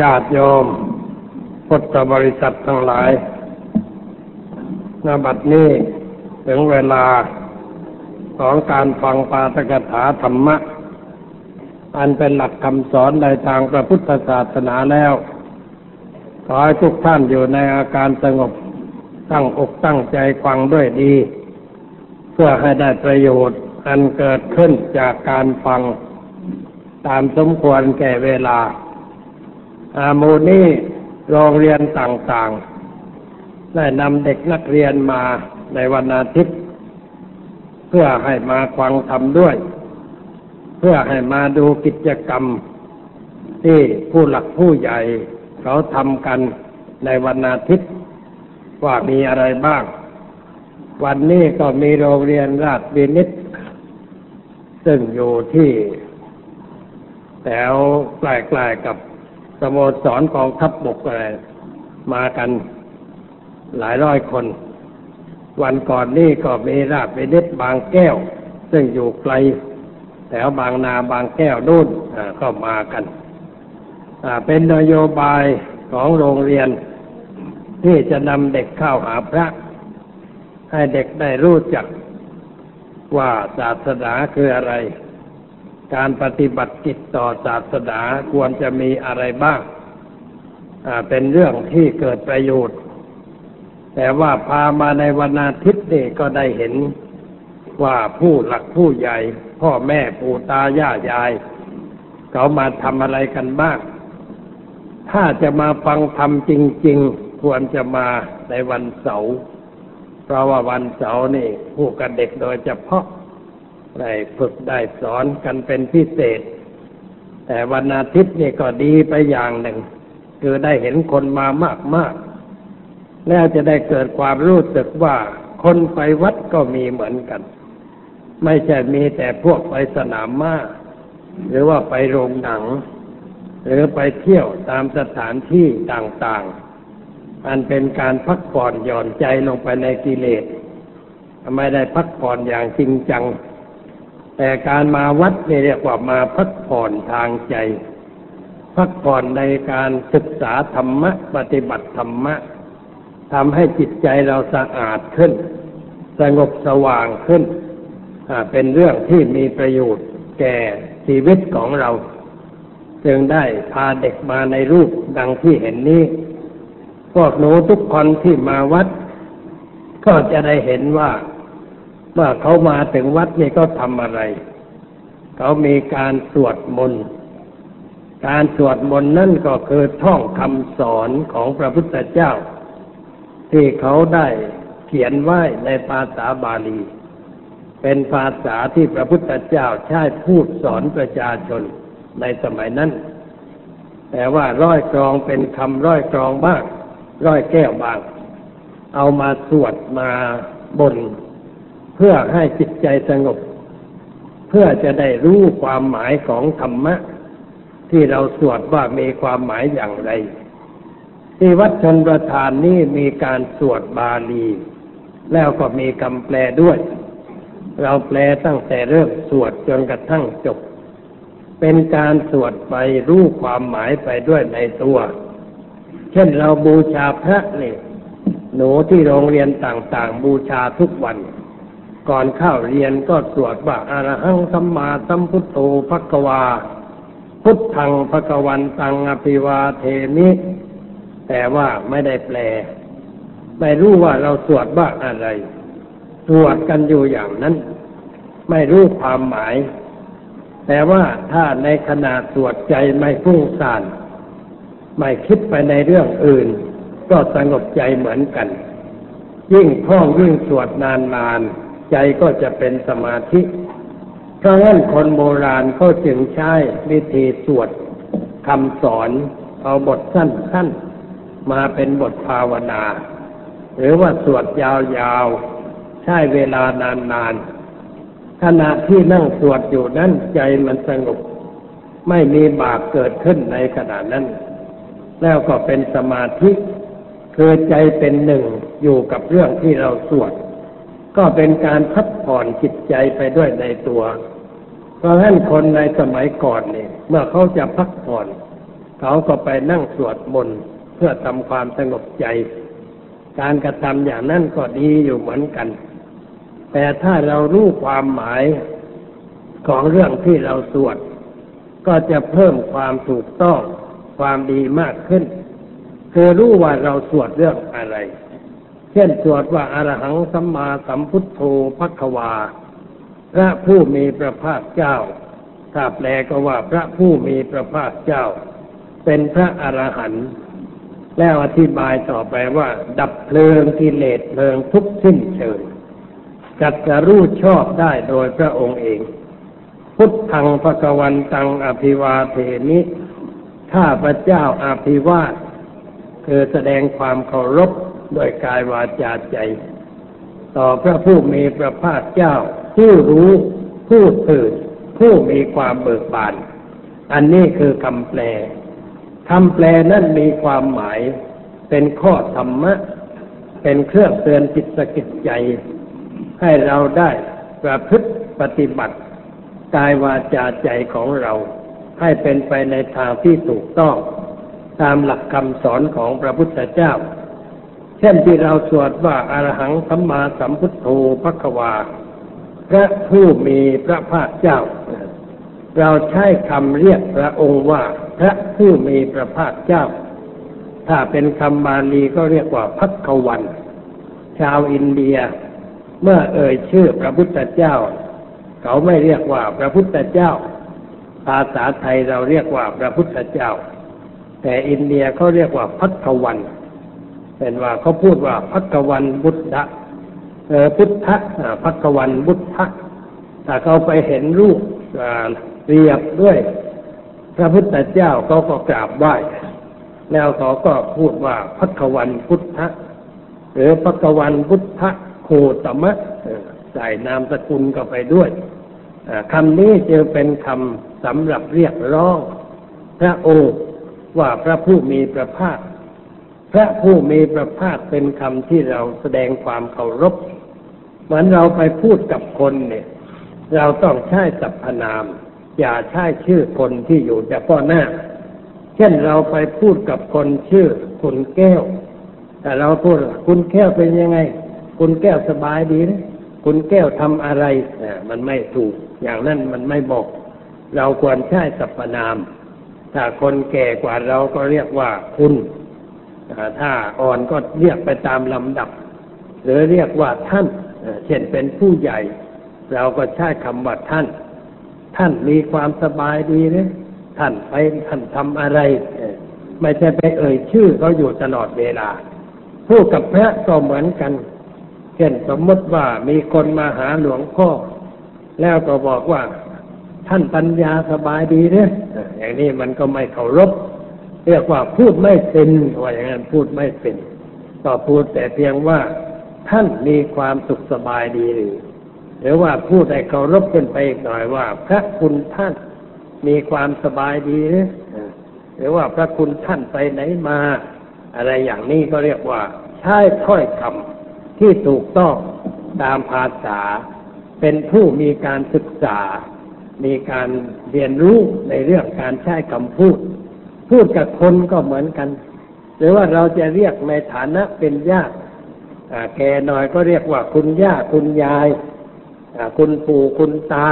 ญาติโยมพุทธบริษัททั้งหลายณบัดนี้ถึงเวลาของการฟังปาตกถาธรรมะ อันเป็นหลักคำสอนในทางพระพุทธศาสนาแล้ว ขอให้ทุกท่านอยู่ในอาการสงบตั้งอกตั้งใจฟังด้วยดี เพื่อให้ได้ประโยชน์อันเกิดขึ้นจากการฟังตามสมควรแก่เวลา อามูนี่โรงเรียนต่างๆ ได้นำเด็กนักเรียนมาในวันอาทิตย์ เพื่อให้มาฟังธรรมด้วย เพื่อให้มาดูกิจกรรม ที่ผู้หลักผู้ใหญ่ เขาทำกันในวันอาทิตย์ ว่ามีอะไรบ้าง วันนี้ก็มีโรงเรียนราชวินิตซึ่งอยู่ที่แถวใกล้ๆกับ โมสรกองทัพบบกอะไรมากันหลายร้อยคน วันก่อนนี่ก็มีราชวินิตบางแก้ว ซึ่งอยู่ไกลแถวบางนาบางแก้วนู่นก็มากันเป็นนโยบายของโรงเรียน ที่จะนำเด็กเข้าหาพระ ให้เด็กได้รู้จักว่าศาสนาคืออะไร การปฏิบัติจิตต่อศาสนาควรจะมีอะไรบ้าง เป็นเรื่องที่เกิดประโยชน์ แต่ว่าพามาในวันอาทิตย์นี่ก็ได้เห็นว่าผู้หลักผู้ใหญ่ พ่อแม่ปู่ตาย่ายาย เขามาทำอะไรกันบ้าง ถ้าจะมาฟังธรรมจริง ๆ ควรจะมาในวันเสาร์เพราะว่าวันเสาร์นี่ผู้กับเด็กโดยเฉพาะ ได้ฝึกได้สอนกันเป็นพิเศษ แต่วันอาทิตย์นี่ก็ดีไปอย่างหนึ่ง คือได้เห็นคนมามากมากแล้วจะได้เกิดความรู้สึกว่าคนไปวัดก็มีเหมือนกัน ไม่ใช่มีแต่พวกไปสนามม้าหรือว่าไปโรงหนัง หรือไปเที่ยวตามสถานที่ต่างๆ อันเป็นการพักผ่อนหย่อนใจลงไปในกิเลสไม่ได้พักผ่อนอย่างจริงจัง แต่การมาวัดนี่เรียกว่ามาพักผ่อนทางใจ พักผ่อนในการศึกษาธรรมะ ปฏิบัติธรรมะทำให้จิตใจเราสะอาดขึ้น สงบสว่างขึ้น เป็นเรื่องที่มีประโยชน์แก่ชีวิตของเรา จึงได้พาเด็กมาในรูปดังที่เห็นนี้ พวกหนูทุกคนที่มาวัด ก็จะได้เห็นว่า เมื่อเขามาถึงวัดนี่ก็ทำอะไร เขามีการสวดมนต์ การสวดมนต์นั่นก็คือท่องคำสอนของพระพุทธเจ้า ที่เขาได้เขียนไว้ในภาษาบาลี เป็นภาษาที่พระพุทธเจ้าใช้พูดสอนประชาชนในสมัยนั้น แต่ว่าร้อยกรองเป็นคำร้อยกรองบ้าง ร้อยแก้วบ้าง เอามาสวดมาบน เพื่อให้จิตใจสงบ เพื่อจะได้รู้ความหมายของธรรมะ ที่เราสวดว่ามีความหมายอย่างไร ที่วัดชนประธานนี้มีการสวดบาลี แล้วก็มีคำแปลด้วย เราแปลตั้งแต่เริ่มสวดจนกระทั่งจบ เป็นการสวดไปรู้ความหมายไปด้วยในตัว เช่นเราบูชาพระเนี่ยหนูที่โรงเรียนต่างๆ บูชาทุกวัน ก่อนเข้าเรียนก็สวดว่าอารหังสัมมาสัมพุทโธภควา พุทธังภควันตังอภิวาเทมิ แต่ว่าไม่ได้แปล ไม่รู้ว่าเราสวดว่าอะไร สวดกันอยู่อย่างนั้น ไม่รู้ความหมาย แต่ว่าถ้าในขณะสวดใจไม่ฟุ้งซ่านไม่คิดไปในเรื่องอื่น ก็สงบใจเหมือนกัน ยิ่งท่องยิ่งสวดนานๆ ใจก็จะเป็นสมาธิ เพราะงั้นคนโบราณเขาจึงใช้วิธีสวดคำสอนเอาบทสั้นๆ มาเป็นบทภาวนา หรือว่าสวดยาวๆ ใช้เวลานานๆ ขณะที่นั่งสวดอยู่นั้นใจมันสงบ ไม่มีบาปเกิดขึ้นในขณะนั้น แล้วก็เป็นสมาธิคือใจเป็นหนึ่งอยู่กับเรื่องที่เราสวด ก็เป็นการพักผ่อนจิตใจไปด้วยในตัว เพราะฉะนั้นคนในสมัยก่อนเนี่ยเมื่อเขาจะพักผ่อน เขาก็ไปนั่งสวดมนต์เพื่อทำความสงบใจ การกระทำอย่างนั้นก็ดีอยู่เหมือนกัน แต่ถ้าเรารู้ความหมายของเรื่องที่เราสวด ก็จะเพิ่มความถูกต้องความดีมากขึ้น คือรู้ว่าเราสวดเรื่องอะไร เช่นสวดว่าอารหังสัมมาสัมพุทโธพักวา พระผู้มีพระภาคเจ้า ถ้าแปลก็ว่าพระผู้มีพระภาคเจ้า เป็นพระอรหันต์แล้วอธิบายต่อไปว่า ดับเพลิงกิเลสเพลิงทุกสิ้นเชิงจัดจะรู้ชอบได้โดยพระองค์เอง พุทธังพระวันตังอภิวาเทนิข้าพระเจ้าอภิวาทคือแสดงความเคารพ โดยกายวาจาใจ ต่อพระผู้มีพระภาคเจ้า ผู้รู้ ผู้ตื่นผู้มีความเบิกบาน อันนี้คือคำแปลคำแปลนั้นมีความหมาย เป็นข้อธรรมะ เป็นเครื่องเตือนจิตสกิจใจ ให้เราได้ประพฤติปฏิบัติกายวาจาใจของเรา ให้เป็นไปในทางที่ถูกต้อง ตามหลักคำสอนของพระพุทธเจ้า ช่นที่เราสวดว่าอารหังสัมมาสัมพุทโธพระควา พระผู้มีพระภาคเจ้า เราใช้คำเรียกพระองค์ว่า พระผู้มีพระภาคเจ้า ถ้าเป็นคำบาลีก็เรียกว่าพักวัน ชาวอินเดีย เมื่อเอ่ยชื่อพระพุทธเจ้า เขาไม่เรียกว่าพระพุทธเจ้า ภาษาไทยเราเรียกว่าพระพุทธเจ้า แต่อินเดียเขาเรียกว่าพักวันเเป็นว่าเขาพูดว่าพักวันบุตรเออพุทธะพักวันบุตรถ้าเขาไปเห็นรูปเรียบด้วย พระพุทธเจ้าเขาก็กราบไหว้แล้วเขาก็พูดว่าพักวันพุทธะหรือพักวันพุทธะโคตมะใส่นามสกุลก็ไปด้วยคำนี้จึงเป็นคำสำหรับเรียกร้อง พระองค์ว่าพระผู้มีพระภาค พระผู้มีพระภาคเป็นคำที่เราแสดงความเคารพ เหมือนเราไปพูดกับคนเนี่ย เราต้องใช้สรรพนาม อย่าใช้ชื่อคนที่อยู่เฉพาะหน้า เช่นเราไปพูดกับคนชื่อคุณแก้ว แต่เราพูดคุณแก้วเป็นยังไง คุณแก้วสบายดีนะคุณแก้วทำอะไรมันไม่ถูก อย่างนั้นมันไม่บอก เราควรใช้สรรพนาม ถ้าคนแก่กว่าเราก็เรียกว่าคุณ ถ้าอ่อนก็เรียกไปตามลำดับ หรือเรียกว่าท่านเช่นเป็นผู้ใหญ่ เราก็ใช้คำว่าท่าน ท่านมีความสบายดีนะท่านไปท่านทำอะไร ไม่ใช่ไปเอ่ยชื่อเขาอยู่ตลอดเวลาพูดกับพระก็เหมือนกัน เช่นสมมติว่ามีคนมาหาหลวงพ่อแล้วก็บอกว่า ท่านปัญญาสบายดีเนี่ยอย่างนี้มันก็ไม่เคารพ เรียกว่าพูดไม่เป็นว่าอย่างนั้นพูดไม่เป็นก็พูดแต่เพียงว่าท่านมีความสุขสบายดีหรือหรือว่าพูดให้เคารพขึ้นไปอีกหน่อยว่า พระคุณท่านมีความสบายดีหรือหรือว่าพระคุณท่านไปไหนมา อะไรอย่างนี้ก็เรียกว่า ใช้ถ้อยคำที่ถูกต้องตามภาษา เป็นผู้มีการศึกษา มีการเรียนรู้ในเรื่องการใช้คำพูด พูดกับคนก็เหมือนกัน หรือว่าเราจะเรียกในฐานะเป็นญาติแก่หน่อยก็เรียกว่าคุณย่าคุณยายคุณปู่คุณตา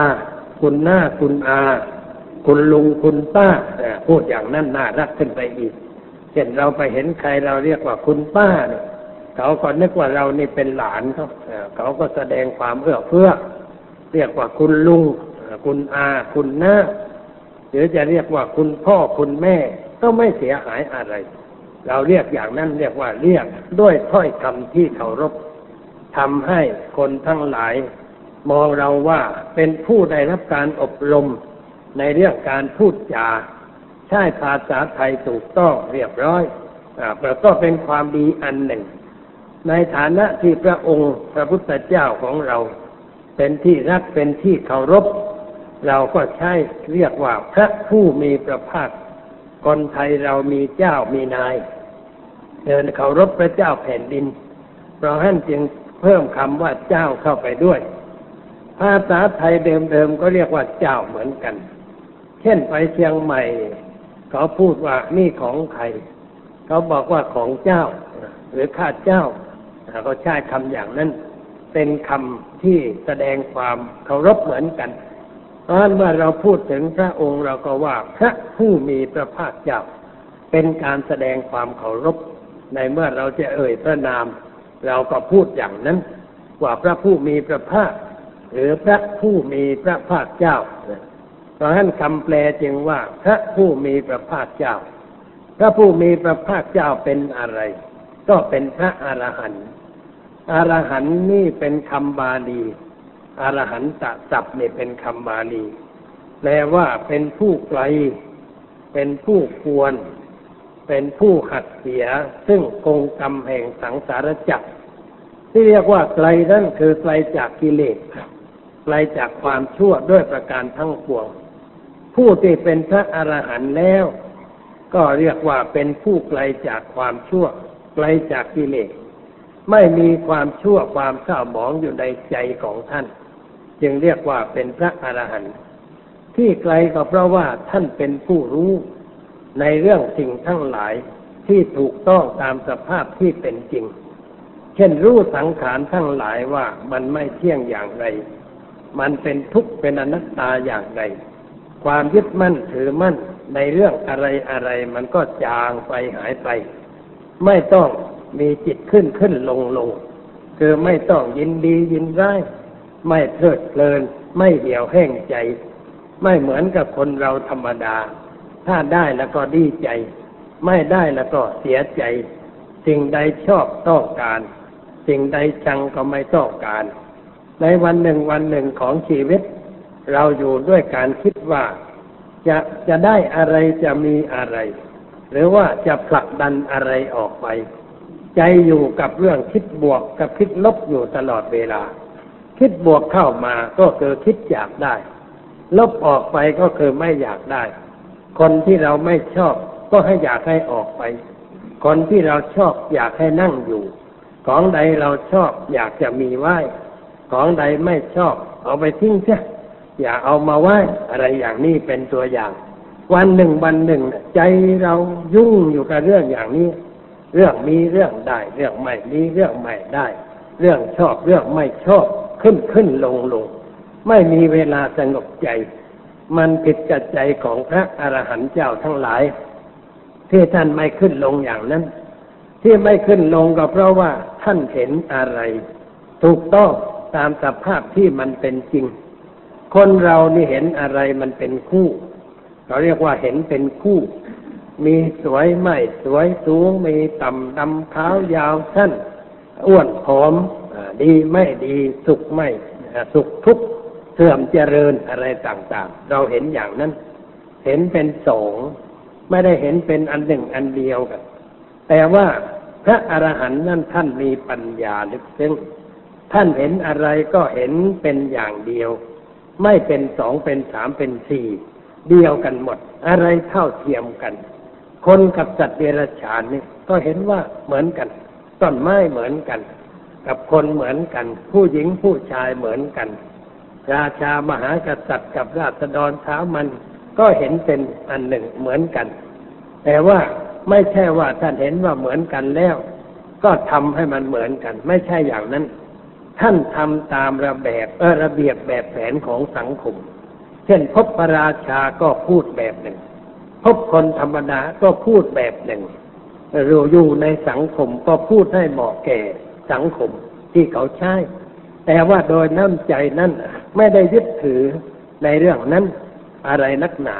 คุณหน้าคุณอา คุณลุงคุณป้าพูดอย่างนั้นน่ารักขึ้นไปอีก เช่นเราไปเห็นใครเราเรียกว่าคุณป้าเนี่ยเขาก็นึกว่าเรานี่เป็นหลานเขาเขาก็แสดงความเอื้อเฟื้อเรียกว่าคุณลุง คุณอา คุณน้าหรือจะเรียกว่าคุณพ่อคุณแม่ ก็ไม่เสียหายอะไร เราเรียกอย่างนั้นเรียกว่าเรียกด้วยถ้อยคำที่เคารพทำให้คนทั้งหลาย มองเราว่าเป็นผู้ได้รับการอบรมในเรื่องการพูดจา ใช้ภาษาไทยถูกต้องเรียบร้อยอ่าก็เป็นความดีอันหนึ่ง ในฐานะที่พระองค์พระพุทธเจ้าของเรา เป็นที่รักเป็นที่เคารพ เราก็ใช้เรียกว่าพระผู้มีพระภาค คนไทยเรามีเจ้ามีนาย เดินเคารพพระเจ้าแผ่นดิน เพราะฉะนั้นจึงเพิ่มคำว่าเจ้าเข้าไปด้วย ภาษาไทยเดิมๆก็เรียกว่าเจ้าเหมือนกัน เช่นไปเชียงใหม่ เขาพูดว่านี่ของใคร เขาบอกว่าของเจ้า หรือข้าเจ้าเขาใช้คำอย่างนั้น เป็นคำที่แสดงความเคารพเหมือนกัน ราะเมื่อเราพูดถึงพระองค์เราก็ว่าพระผู้มีพระภาคเจ้าเป็นการแสดงความเคารพในเมื่อเราจะเอ่ยพระนาม เราก็พูดอย่างนั้น ว่าพระผู้มีพระภาค หรือพระผู้มีพระภาคเจ้า เพราะฉะนั้นคำแปลจึงว่า พระผู้มีพระภาคเจ้า พระผู้มีพระภาคเจ้าเป็นอะไร ก็เป็นพระอรหันต์อรหันต์นี่เป็นคำบาลี อรหันตะศัพท์นี่ยเป็นคำบาลีแปลว่าเป็นผู้ไกล เป็นผู้ควร เป็นผู้หัดเสีย ซึ่งกงกรรมแห่งสังสารจักร ที่เรียกว่าไกลนั่นคือไกลจากกิเลสไกลจากความชั่วด้วยประการทั้งปวง ผู้ที่เป็นพระอรหันต์แล้ว ก็เรียกว่าเป็นผู้ไกลจากความชั่ว ไกลจากกิเลสไม่มีความชั่วความเศร้าหมองอยู่ในใจของท่าน จึงเรียกว่าเป็นพระอรหันต์ที่ไกลก็เพราะว่าท่านเป็นผู้รู้ในเรื่องสิ่งทั้งหลายที่ถูกต้องตามสภาพที่เป็นจริง เช่นรู้สังขารทั้งหลายว่ามันไม่เที่ยงอย่างไร มันเป็นทุกข์เป็นอนัตตาอย่างไร ความยึดมั่นถือมั่นในเรื่องอะไรอะไรมันก็จางไปหายไป ไม่ต้องมีจิตขึ้นขึ้นลงลงคือไม่ต้องยินดียินร้าย ไม่เพลิดเพลิน ไม่เหี่ยวแห้งใจ ไม่เหมือนกับคนเราธรรมดา ถ้าได้แล้วก็ดีใจ ไม่ได้แล้วก็เสียใจ สิ่งใดชอบต้องการ สิ่งใดชังก็ไม่ต้องการ ในวันหนึ่งวันหนึ่งของชีวิต เราอยู่ด้วยการคิดว่า จะจะได้อะไรจะมีอะไร หรือว่าจะผลักดันอะไรออกไป ใจอยู่กับเรื่องคิดบวกกับคิดลบอยู่ตลอดเวลา คิดบวกเข้ามาก็คือคิดอยากได้ ลบออกไปก็คือไม่อยากได้ คนที่เราไม่ชอบก็ให้อยากให้ออกไป คนที่เราชอบอยากให้นั่งอยู่ ของใดเราชอบอยากจะมีไหว้ ของใดไม่ชอบ เอาไปทิ้งเสียอย่าเอามาไหว้อะไรอย่างนี้เป็นตัวอย่าง วันหนึ่งวันหนึ่ง ใจเรายุ่งอยู่กับเรื่องอย่างนี้ เรื่องมีเรื่องได้ เรื่องไม่มีเรื่องไม่ได้ เรื่องชอบเรื่องไม่ชอบ ขึ้นขึ้นลงลงไม่มีเวลาสงบใจ มันผิดกับใจของพระอรหันต์เจ้าทั้งหลาย ที่ท่านไม่ขึ้นลงอย่างนั้น ที่ไม่ขึ้นลงก็เพราะว่าท่านเห็นอะไร ถูกต้องตามสภาพที่มันเป็นจริง คนเรานี่เห็นอะไรมันเป็นคู่เราเรียกว่าเห็นเป็นคู่ มีสวยไม่สวยสูงมีต่ำดำขาวยาวสั้นอ้วนผอม ดีไม่ดีสุขไม่สุขทุกข์เสื่อมเจริญอะไรต่างๆ เราเห็นอย่างนั้น เห็นเป็นสองไม่ได้เห็นเป็นอันหนึ่งอันเดียวกัน แต่ว่าพระอรหันต์นั้นท่านมีปัญญาลึกซึ้งท่านเห็นอะไรก็เห็นเป็นอย่างเดียว ไม่เป็นสองเป็นสามเป็นสี่เดียวกันหมด อะไรเท่าเทียมกัน คนกับสัตว์เดรัจฉานนี่ก็เห็นว่าเหมือนกันต้นไม้เหมือนกัน กับคนเหมือนกัน ผู้หญิงผู้ชายเหมือนกัน ราชามหากษัตริย์กับราษฎรสามัญก็เห็นเป็นอันหนึ่งเหมือนกัน แต่ว่าไม่ใช่ว่าท่านเห็นว่าเหมือนกันแล้ว ก็ทำให้มันเหมือนกัน ไม่ใช่อย่างนั้น ท่านทำตามระแบบเออระเบียบแบบแผนของสังคม เช่นพบพระราชาก็พูดแบบหนึ่ง พบคนธรรมดาก็พูดแบบหนึ่งเราอยู่ในสังคมก็พูดให้เหมาะแก่ สังคมที่เขาใช้ แต่ว่าโดยน้ำใจนั้นไม่ได้ยึดถือในเรื่องนั้นอะไรนักหนา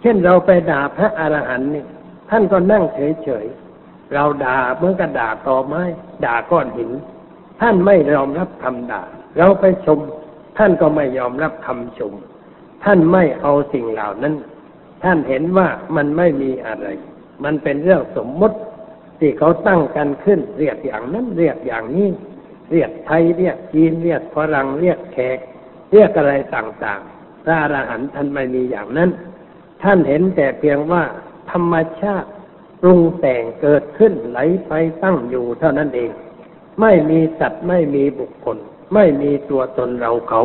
เช่นเราไปด่าพระอรหันต์นี่ท่านก็นั่งเฉยๆ เราด่าเมื่อกระด่าต่อไม้ ด่าก้อนหิน ท่านไม่ยอมรับคำด่า เราไปชม ท่านก็ไม่ยอมรับคำชม ท่านไม่เอาสิ่งเหล่านั้น ท่านเห็นว่ามันไม่มีอะไร มันเป็นเรื่องสมมติ ที่เขาตั้งกันขึ้น เรียกอย่างนั้นเรียกอย่างนี้ เรียกไทยเรียกจีนเรียกฝรั่งเรียกแขก เรียกอะไรต่างๆพระอรหันต์ท่านไม่มีอย่างนั้น ท่านเห็นแต่เพียงว่าธรรมชาติปรุงแต่งเกิดขึ้นไหลไปตั้งอยู่เท่านั้นเอง ไม่มีสัตว์ไม่มีบุคคล ไม่มีตัวตนเราเขา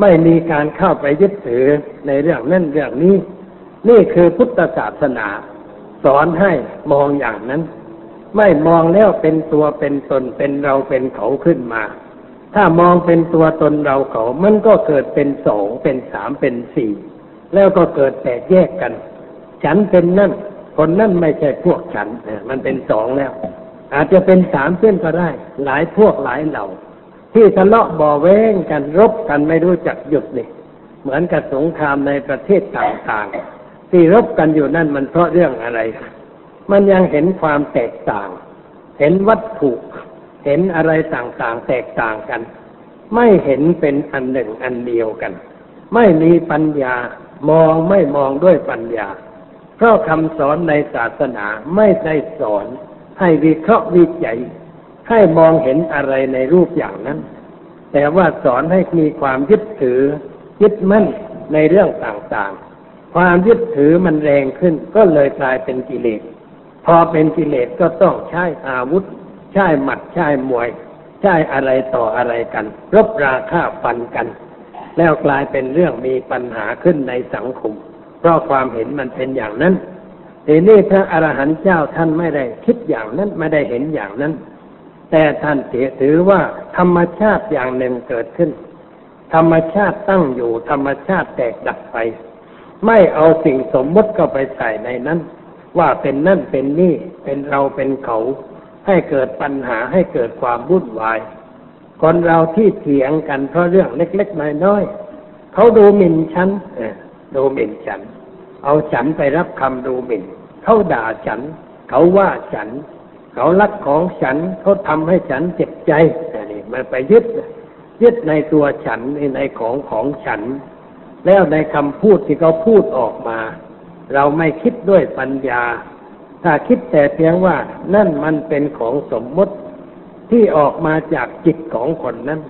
ไม่มีการเข้าไปยึดถือในเรื่องนั่นเรื่องนี้ นี่คือพุทธศาสนา สอนให้มองอย่างนั้น ไม่มองแล้วเป็นตัวเป็นตนเป็นเราเป็นเขาขึ้นมา ถ้ามองเป็นตัวตนเราเขา มันก็เกิดเป็นสองเป็นสามเป็นสี่แล้วก็เกิดแตกแยกกัน ฉันเป็นนั่น คนนั่นไม่ใช่พวกฉันมันเป็นสองแล้ว อาจจะเป็นสามเส้นก็ได้ หลายพวกหลายเหล่า ที่ทะเลาะบ่อแว้งกันรบกันไม่รู้จักหยุดเลยเหมือนกับสงครามในประเทศต่างๆ ที่รบกันอยู่นั่นมันเพราะเรื่องอะไร มันยังเห็นความแตกต่าง เห็นวัตถุเห็นอะไรต่างๆ แตกต่างกัน ไม่เห็นเป็นอันหนึ่งอันเดียวกัน ไม่มีปัญญามองไม่มองด้วยปัญญา เพราะคำสอนในศาสนาไม่ได้สอน ให้วิเคราะห์วิจัย ให้มองเห็นอะไรในรูปอย่างนั้น แต่ว่าสอนให้มีความยึดถือ ยึดมั่นในเรื่องต่างๆ ความยึดถือมันแรงขึ้นก็เลยกลายเป็นกิเลส พอเป็นกิเลสก็ต้องใช้อาวุธ ใช้หมัดใช้มวย ใช้อะไรต่ออะไรกัน รบราฆ่าฟันกัน แล้วกลายเป็นเรื่องมีปัญหาขึ้นในสังคม เพราะความเห็นมันเป็นอย่างนั้นทีนี้พระอรหันต์เจ้าท่านไม่ได้คิดอย่างนั้นไม่ได้เห็นอย่างนั้น แต่ท่านถือว่าธรรมชาติอย่างหนึ่งเกิดขึ้น ธรรมชาติตั้งอยู่ธรรมชาติแตกดับไป ไม่เอาสิ่งสมมติเข้าไปใส่ในนั้น ว่าเป็นนั่นเป็นนี่เป็นเราเป็นเขา ให้เกิดปัญหาให้เกิดความวุ่นวาย คนเราที่เถียงกันเพราะเรื่องเล็กๆน้อยๆเขาดูหมิ่นฉันดูหมิ่นฉัน เอาฉันไปรับคำดูหมิ่นเขาด่าฉัน เขาว่าฉัน เขาลักของฉันเขาทำให้ฉันเจ็บใจนี่มันไปยึดยึดในตัวฉันในของของฉัน แล้วในคำพูดที่เขาพูดออกมา เราไม่คิดด้วยปัญญา ถ้าคิดแต่เพียงว่านั่นมันเป็นของสมมติที่ออกมาจากจิตของคนนั้น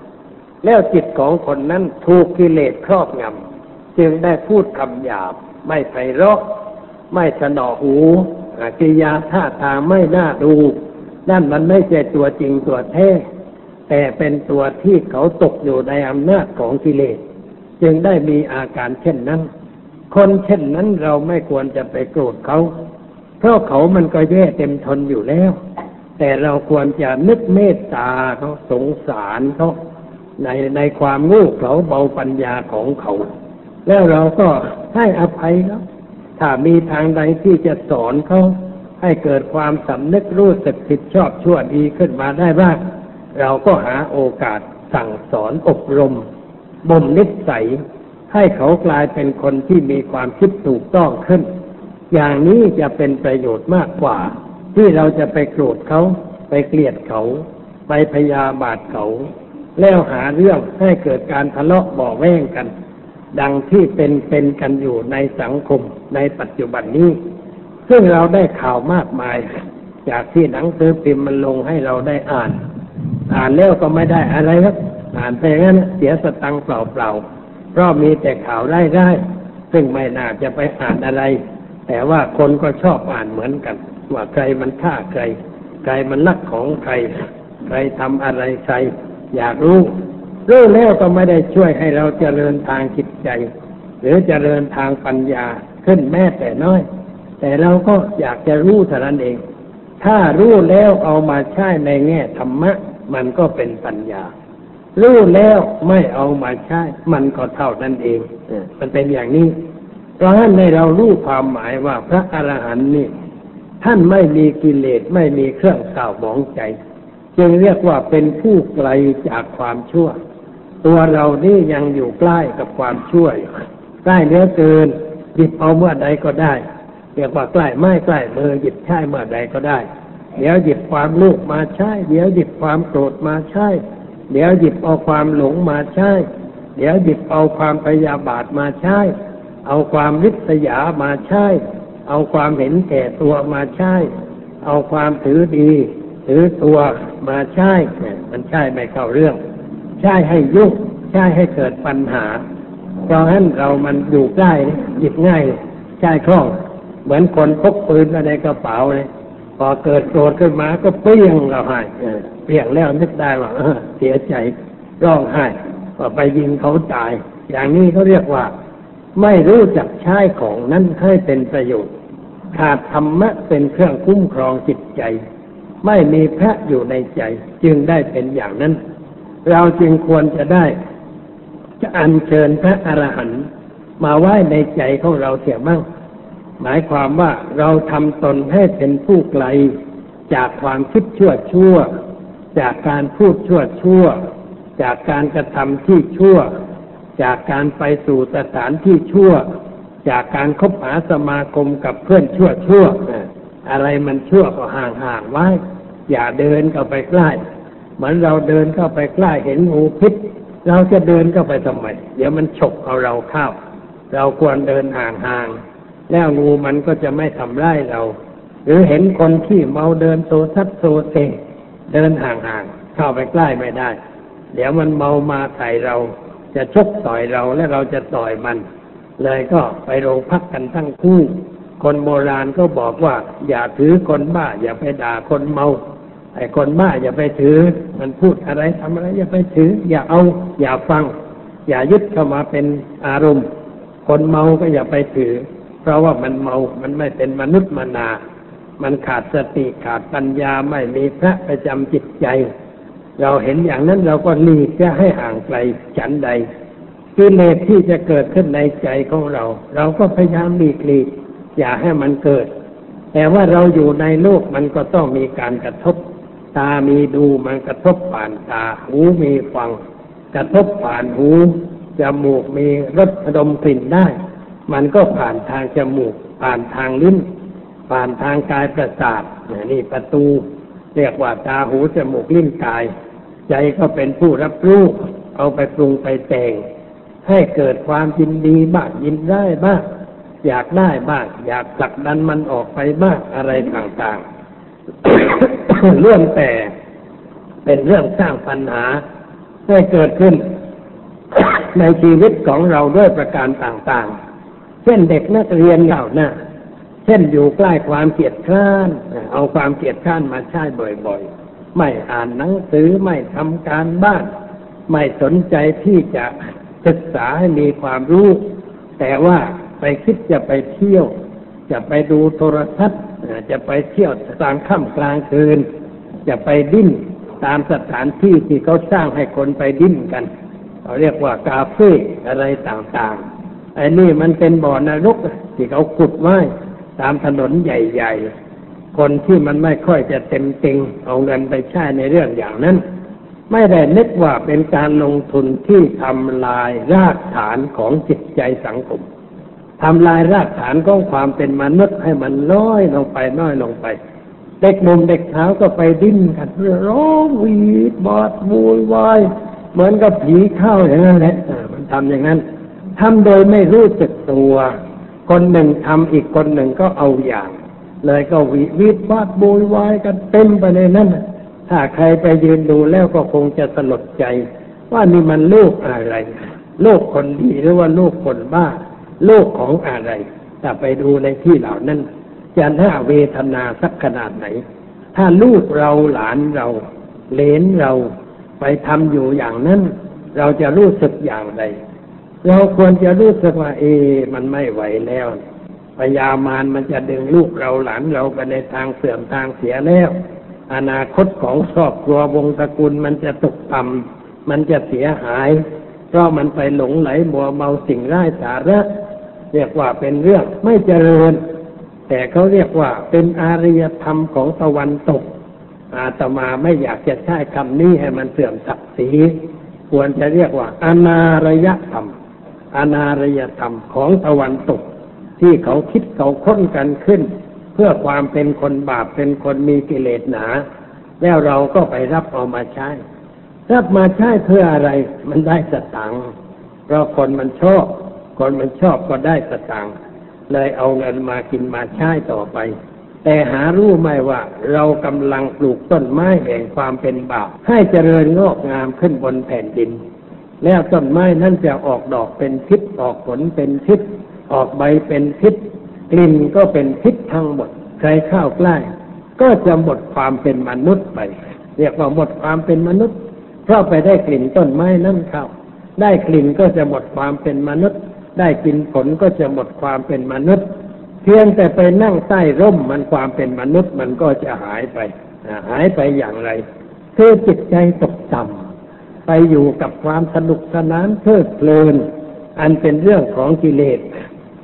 แล้วจิตของคนนั้นถูกกิเลสครอบงำจึงได้พูดคำหยาบ ไม่ไพเราะไม่สนอหูกิยาท่าทางไม่น่าดู นั่นมันไม่ใช่ตัวจริงตัวแท้ แต่เป็นตัวที่เขาตกอยู่ในอำนาจของกิเลส จึงได้มีอาการเช่นนั้น คนเช่นนั้นเราไม่ควรจะไปโกรธเขา เพราะเขามันก็แย่เต็มทนอยู่แล้ว แต่เราควรจะนึกเมตตาเขาสงสารเขาในในความงูเขาเบาปัญญาของเขา แล้วเราก็ให้อภัยเขาถ้ามีทางใดที่จะสอนเขาให้เกิดความสำนึกรู้สึกผิดชอบชั่วดีขึ้นมาได้บ้างเราก็หาโอกาสสั่งสอนอบรมบ่มนิสัย ให้เขากลายเป็นคนที่มีความคิดถูกต้องขึ้น อย่างนี้จะเป็นประโยชน์มากกว่า ที่เราจะไปโกรธเขา ไปเกลียดเขา ไปพยาบาทเขา แล้วหาเรื่องให้เกิดการทะเลาะบ่อแว่งกัน ดังที่เป็นเป็นกันอยู่ในสังคมในปัจจุบันนี้ ซึ่งเราได้ข่าวมากมาย จากที่หนังสือพิมพ์มันลงให้เราได้อ่าน อ่านแล้วก็ไม่ได้อะไรครับ อ่านไปงั้นเสียสตังเปล่าๆเพ ราะมีแต่ข่าวไร้ได้ซึ่งไม่น่าจะไปอ่านอะไร แต่ว่าคนก็ชอบอ่านเหมือนกัน ว่าใครมันฆ่าใคร ใครมันลักของใคร ใครทำอะไรใคร อยากรู้รู้แล้วก็ไม่ได้ช่วยให้เราเจริญทางจิตใจ หรือเจริญทางปัญญาขึ้นแม้แต่น้อย แต่เราก็อยากจะรู้เท่านั้นเอง ถ้ารู้แล้วเอามาใช้ในแง่ธรรมะ มันก็เป็นปัญญา รู้แล้วไม่เอามาใช้ มันก็เท่านั้นเอง มันเป็นอย่างนี้ เพราะฉะนั้นในเรารู้ความหมายว่าพระอรหันต์นี่ ท่านไม่มีกิเลสไม่มีเครื่องเศร้าหมองใจ จึงเรียกว่าเป็นผู้ไกลจากความชั่ว ตัวเรานี่ยังอยู่ใกล้กับความชั่วใกล้เนื้อเกินหยิบเอาเมื่อใดก็ได้เรียกว่าใกล้ไม่ใกล้มือหยิบใช้เมื่อใดก็ได้ เดี๋ยวหยิบความโลภมาใช้เดี๋ยวหยิบความโกรธมาใช้ เดี๋ยวหยิบเอาความหลงมาใช้ เดี๋ยวหยิบเอาความพยาบาทมาใช้ เอาความริษยามาใช้ เอาความเห็นแก่ตัวมาใช้ เอาความถือดี ถือตัวมาใช้มันใช่ไม่เข้าเรื่อง ใช่ให้ยุ่งใช่ให้เกิดปัญหา เพราะฉะนั้นเรามันอยู่ใกล้หยิบง่ายใช่คล่อง เหมือนคนพกปืนในกระเป๋าเลย พอเกิดโกรธขึ้นมาก็เปรี้ยงเราให้เปรี้ยงแล้วนึกได้ว่าเสียใจร้องไห้ว่าไปยิงเขาตาย อย่างนี้เขาเรียกว่า ไม่รู้จักใช้ของนั้นให้เป็นประโยชน์ ขาดธรรมะเป็นเครื่องคุ้มครองจิตใจ ไม่มีพระอยู่ในใจ จึงได้เป็นอย่างนั้น เราจึงควรจะได้ จะอัญเชิญพระอรหันต์มาไหว้ในใจของเราเสียบ้าง หมายความว่าเราทำตนให้เป็นผู้ไกล จากความคิดชั่วชั่ว จากการพูดชั่วชั่ว จากการกระทำที่ชั่ว จากการไปสู่สถานที่ชั่ว จากการคบหาสมาคมกับเพื่อนชั่วชั่วอะไรมันชั่วก็ห่างห่างไว้ อย่าเดินเข้าไปใกล้เหมือนเราเดินเข้าไปใกล้เห็นงูพิษเราจะเดินเข้าไปทำไมเดี๋ยวมันฉกเอาเราเข้า เราควรเดินห่างๆ แล้วงูมันก็จะไม่ทำร้ายเรา หรือเห็นคนที่เมาเดินโซซัดโซเซเดินห่างๆเข้าไปใกล้ไม่ได้ เดี๋ยวมันเมามาใส่เรา จะชกต่อยเราและเราจะต่อยมัน เลยก็ไปโรงพักกันทั้งคู่คนโบราณก็บอกว่า อย่าถือคนบ้า อย่าไปด่าคนเมาไอ้คนบ้าอย่าไปถือ มันพูดอะไรทำอะไร อย่าไปถือ อย่าเอา อย่าฟัง อย่ายึดเข้ามาเป็นอารมณ์ คนเมาก็อย่าไปถือ ราะว่ามันเมา มันไม่เป็นมนุษย์มนา มันขาดสติขาดปัญญาไม่มีพระประจำจิตใจ เราเห็นอย่างนั้นเราก็หลีกจะให้ห่างไกลฉันใดกิเลสที่จะเกิดขึ้นในใจของเรา เราก็พยายามหลีกหลีกอย่าให้มันเกิด แต่ว่าเราอยู่ในโลกมันก็ต้องมีการกระทบ ตามีดูมันกระทบผ่านตา หูมีฟัง กระทบผ่านหูจมูกมีรสดมกลิ่นได้ มันก็ผ่านทางจมูก ผ่านทางลิ้น ผ่านทางกายประสาทนี่ประตู เรียกว่าตาหูจมูกลิ้นกาย ใจก็เป็นผู้รับรู้เอาไปปรุงไปแต่ง ให้เกิดความยินดีบ้างยินได้บ้างอยากได้บ้างอยากผลักดันมันออกไปบ้างอะไรต่างๆเรื่องแต่เป็นเรื่องสร้างปัญหาให้เกิดขึ้นในชีวิตของเราด้วยประการต่างๆ ช่นเด็กนักเรียนเหล่าน้าเช่นอยู่ใกล้ความเกียดคร้าน เอาความเกียดคร้านมาใช้บ่อยๆ ไม่อ่านหนังสือไม่ทำการบ้าน ไม่สนใจที่จะศึกษาให้มีความรู้ แต่ว่าไปคิดจะไปเที่ยว จะไปดูโทรทัศน์ จะไปเที่ยวกลางค่ำกลางคืน จะไปดิ้นตามสถานที่ที่เขาสร้างให้คนไปดิ้นกัน เขาเรียกว่ากาเฟ่อะไรต่างๆ ไอ้นี่มันเป็นบ่อนรกที่เขาขุดไว้ตามถนนใหญ่ๆ คนที่มันไม่ค่อยจะเต็มจริงเอาเงินไปใช้ในเรื่องอย่างนั้น ไม่ได้นึกว่าเป็นการลงทุนที่ทำลายรากฐานของจิตใจสังคมทำลายรากฐานของความเป็นมนุษย์ให้มันน้อยลงไปน้อยลงไป เด็กนมเด็กสาวก็ไปดิ้นกันร้องวีดบอดบูยวายเหมือนกับผีเข้าอย่างนั้นแหละมันทำอย่างนั้น ทำโดยไม่รู้สึกตัว คนหนึ่งทำอีกคนหนึ่งก็เอาอย่าง เลยก็วีวีดบอดบูยวายกันเต็มไปในนั้นถ้าใครไปยืนดูแล้วก็คงจะสลดใจ ว่านี่มันลูกอะไรลูกคนดีหรือว่าลูกคนบ้าโลกของอะไรถ้าไปดูในที่เหล่านั้นจะน่าเวทนาสักขนาดไหน ถ้าลูกเราหลานเราเลนเราไปทำอยู่อย่างนั้น เราจะรู้สึกอย่างไร เราควรจะรู้สึกว่าเอ มันไม่ไหวแล้วพยามารมันจะดึงลูกเราหลานเราไปในทางเสื่อมทางเสียแล้ว อนาคตของครอบครัววงตระกูลมันจะตกต่ำมันจะเสียหาย เพราะมันไปหลงไหลบัวเมาสิ่งไร้สาระเรียกว่าเป็นเรื่องไม่เจริญ แต่เขาเรียกว่าเป็นอารยธรรมของตะวันตก อาตมาไม่อยากจะใช้คำนี้ให้มันเสื่อมศักดิ์ศรีควรจะเรียกว่า อนารยธรรม อนารยธรรมของตะวันตก ที่เขาคิดเขาค้นกันขึ้น เพื่อความเป็นคนบาปเป็นคนมีกิเลสหนา แล้วเราก็ไปรับเอามาใช้ รับมาใช้เพื่ออะไรมันได้สตังค์เพราะคนมันชอบ คนมันชอบก็ได้สตางค์เลยเอาเงินมากินมาใช้ต่อไป แต่หารู้ไหมว่าเรากำลังปลูกต้นไม้แห่งความเป็นบาปให้เจริญงอกงามขึ้นบนแผ่นดิน แล้วต้นไม้นั้นจะออกดอกเป็นพิษออกผลเป็นพิษออกใบเป็นพิษกลิ่นก็เป็นพิษทั้งหมดใครเข้าใกล้ก็จะหมดความเป็นมนุษย์ไป เรียกว่าหมดความเป็นมนุษย์ เพราะไปได้กลิ่นต้นไม้นั่นเข้า ได้กลิ่นก็จะหมดความเป็นมนุษย์ ได้กินผลก็จะหมดความเป็นมนุษย์ เพียงแต่ไปนั่งใต้ร่มมันความเป็นมนุษย์มันก็จะหายไปหายไปอย่างไร คือจิตใจตกต่ำ ไปอยู่กับความสนุกสนานเพลิดเพลิน อันเป็นเรื่องของกิเลส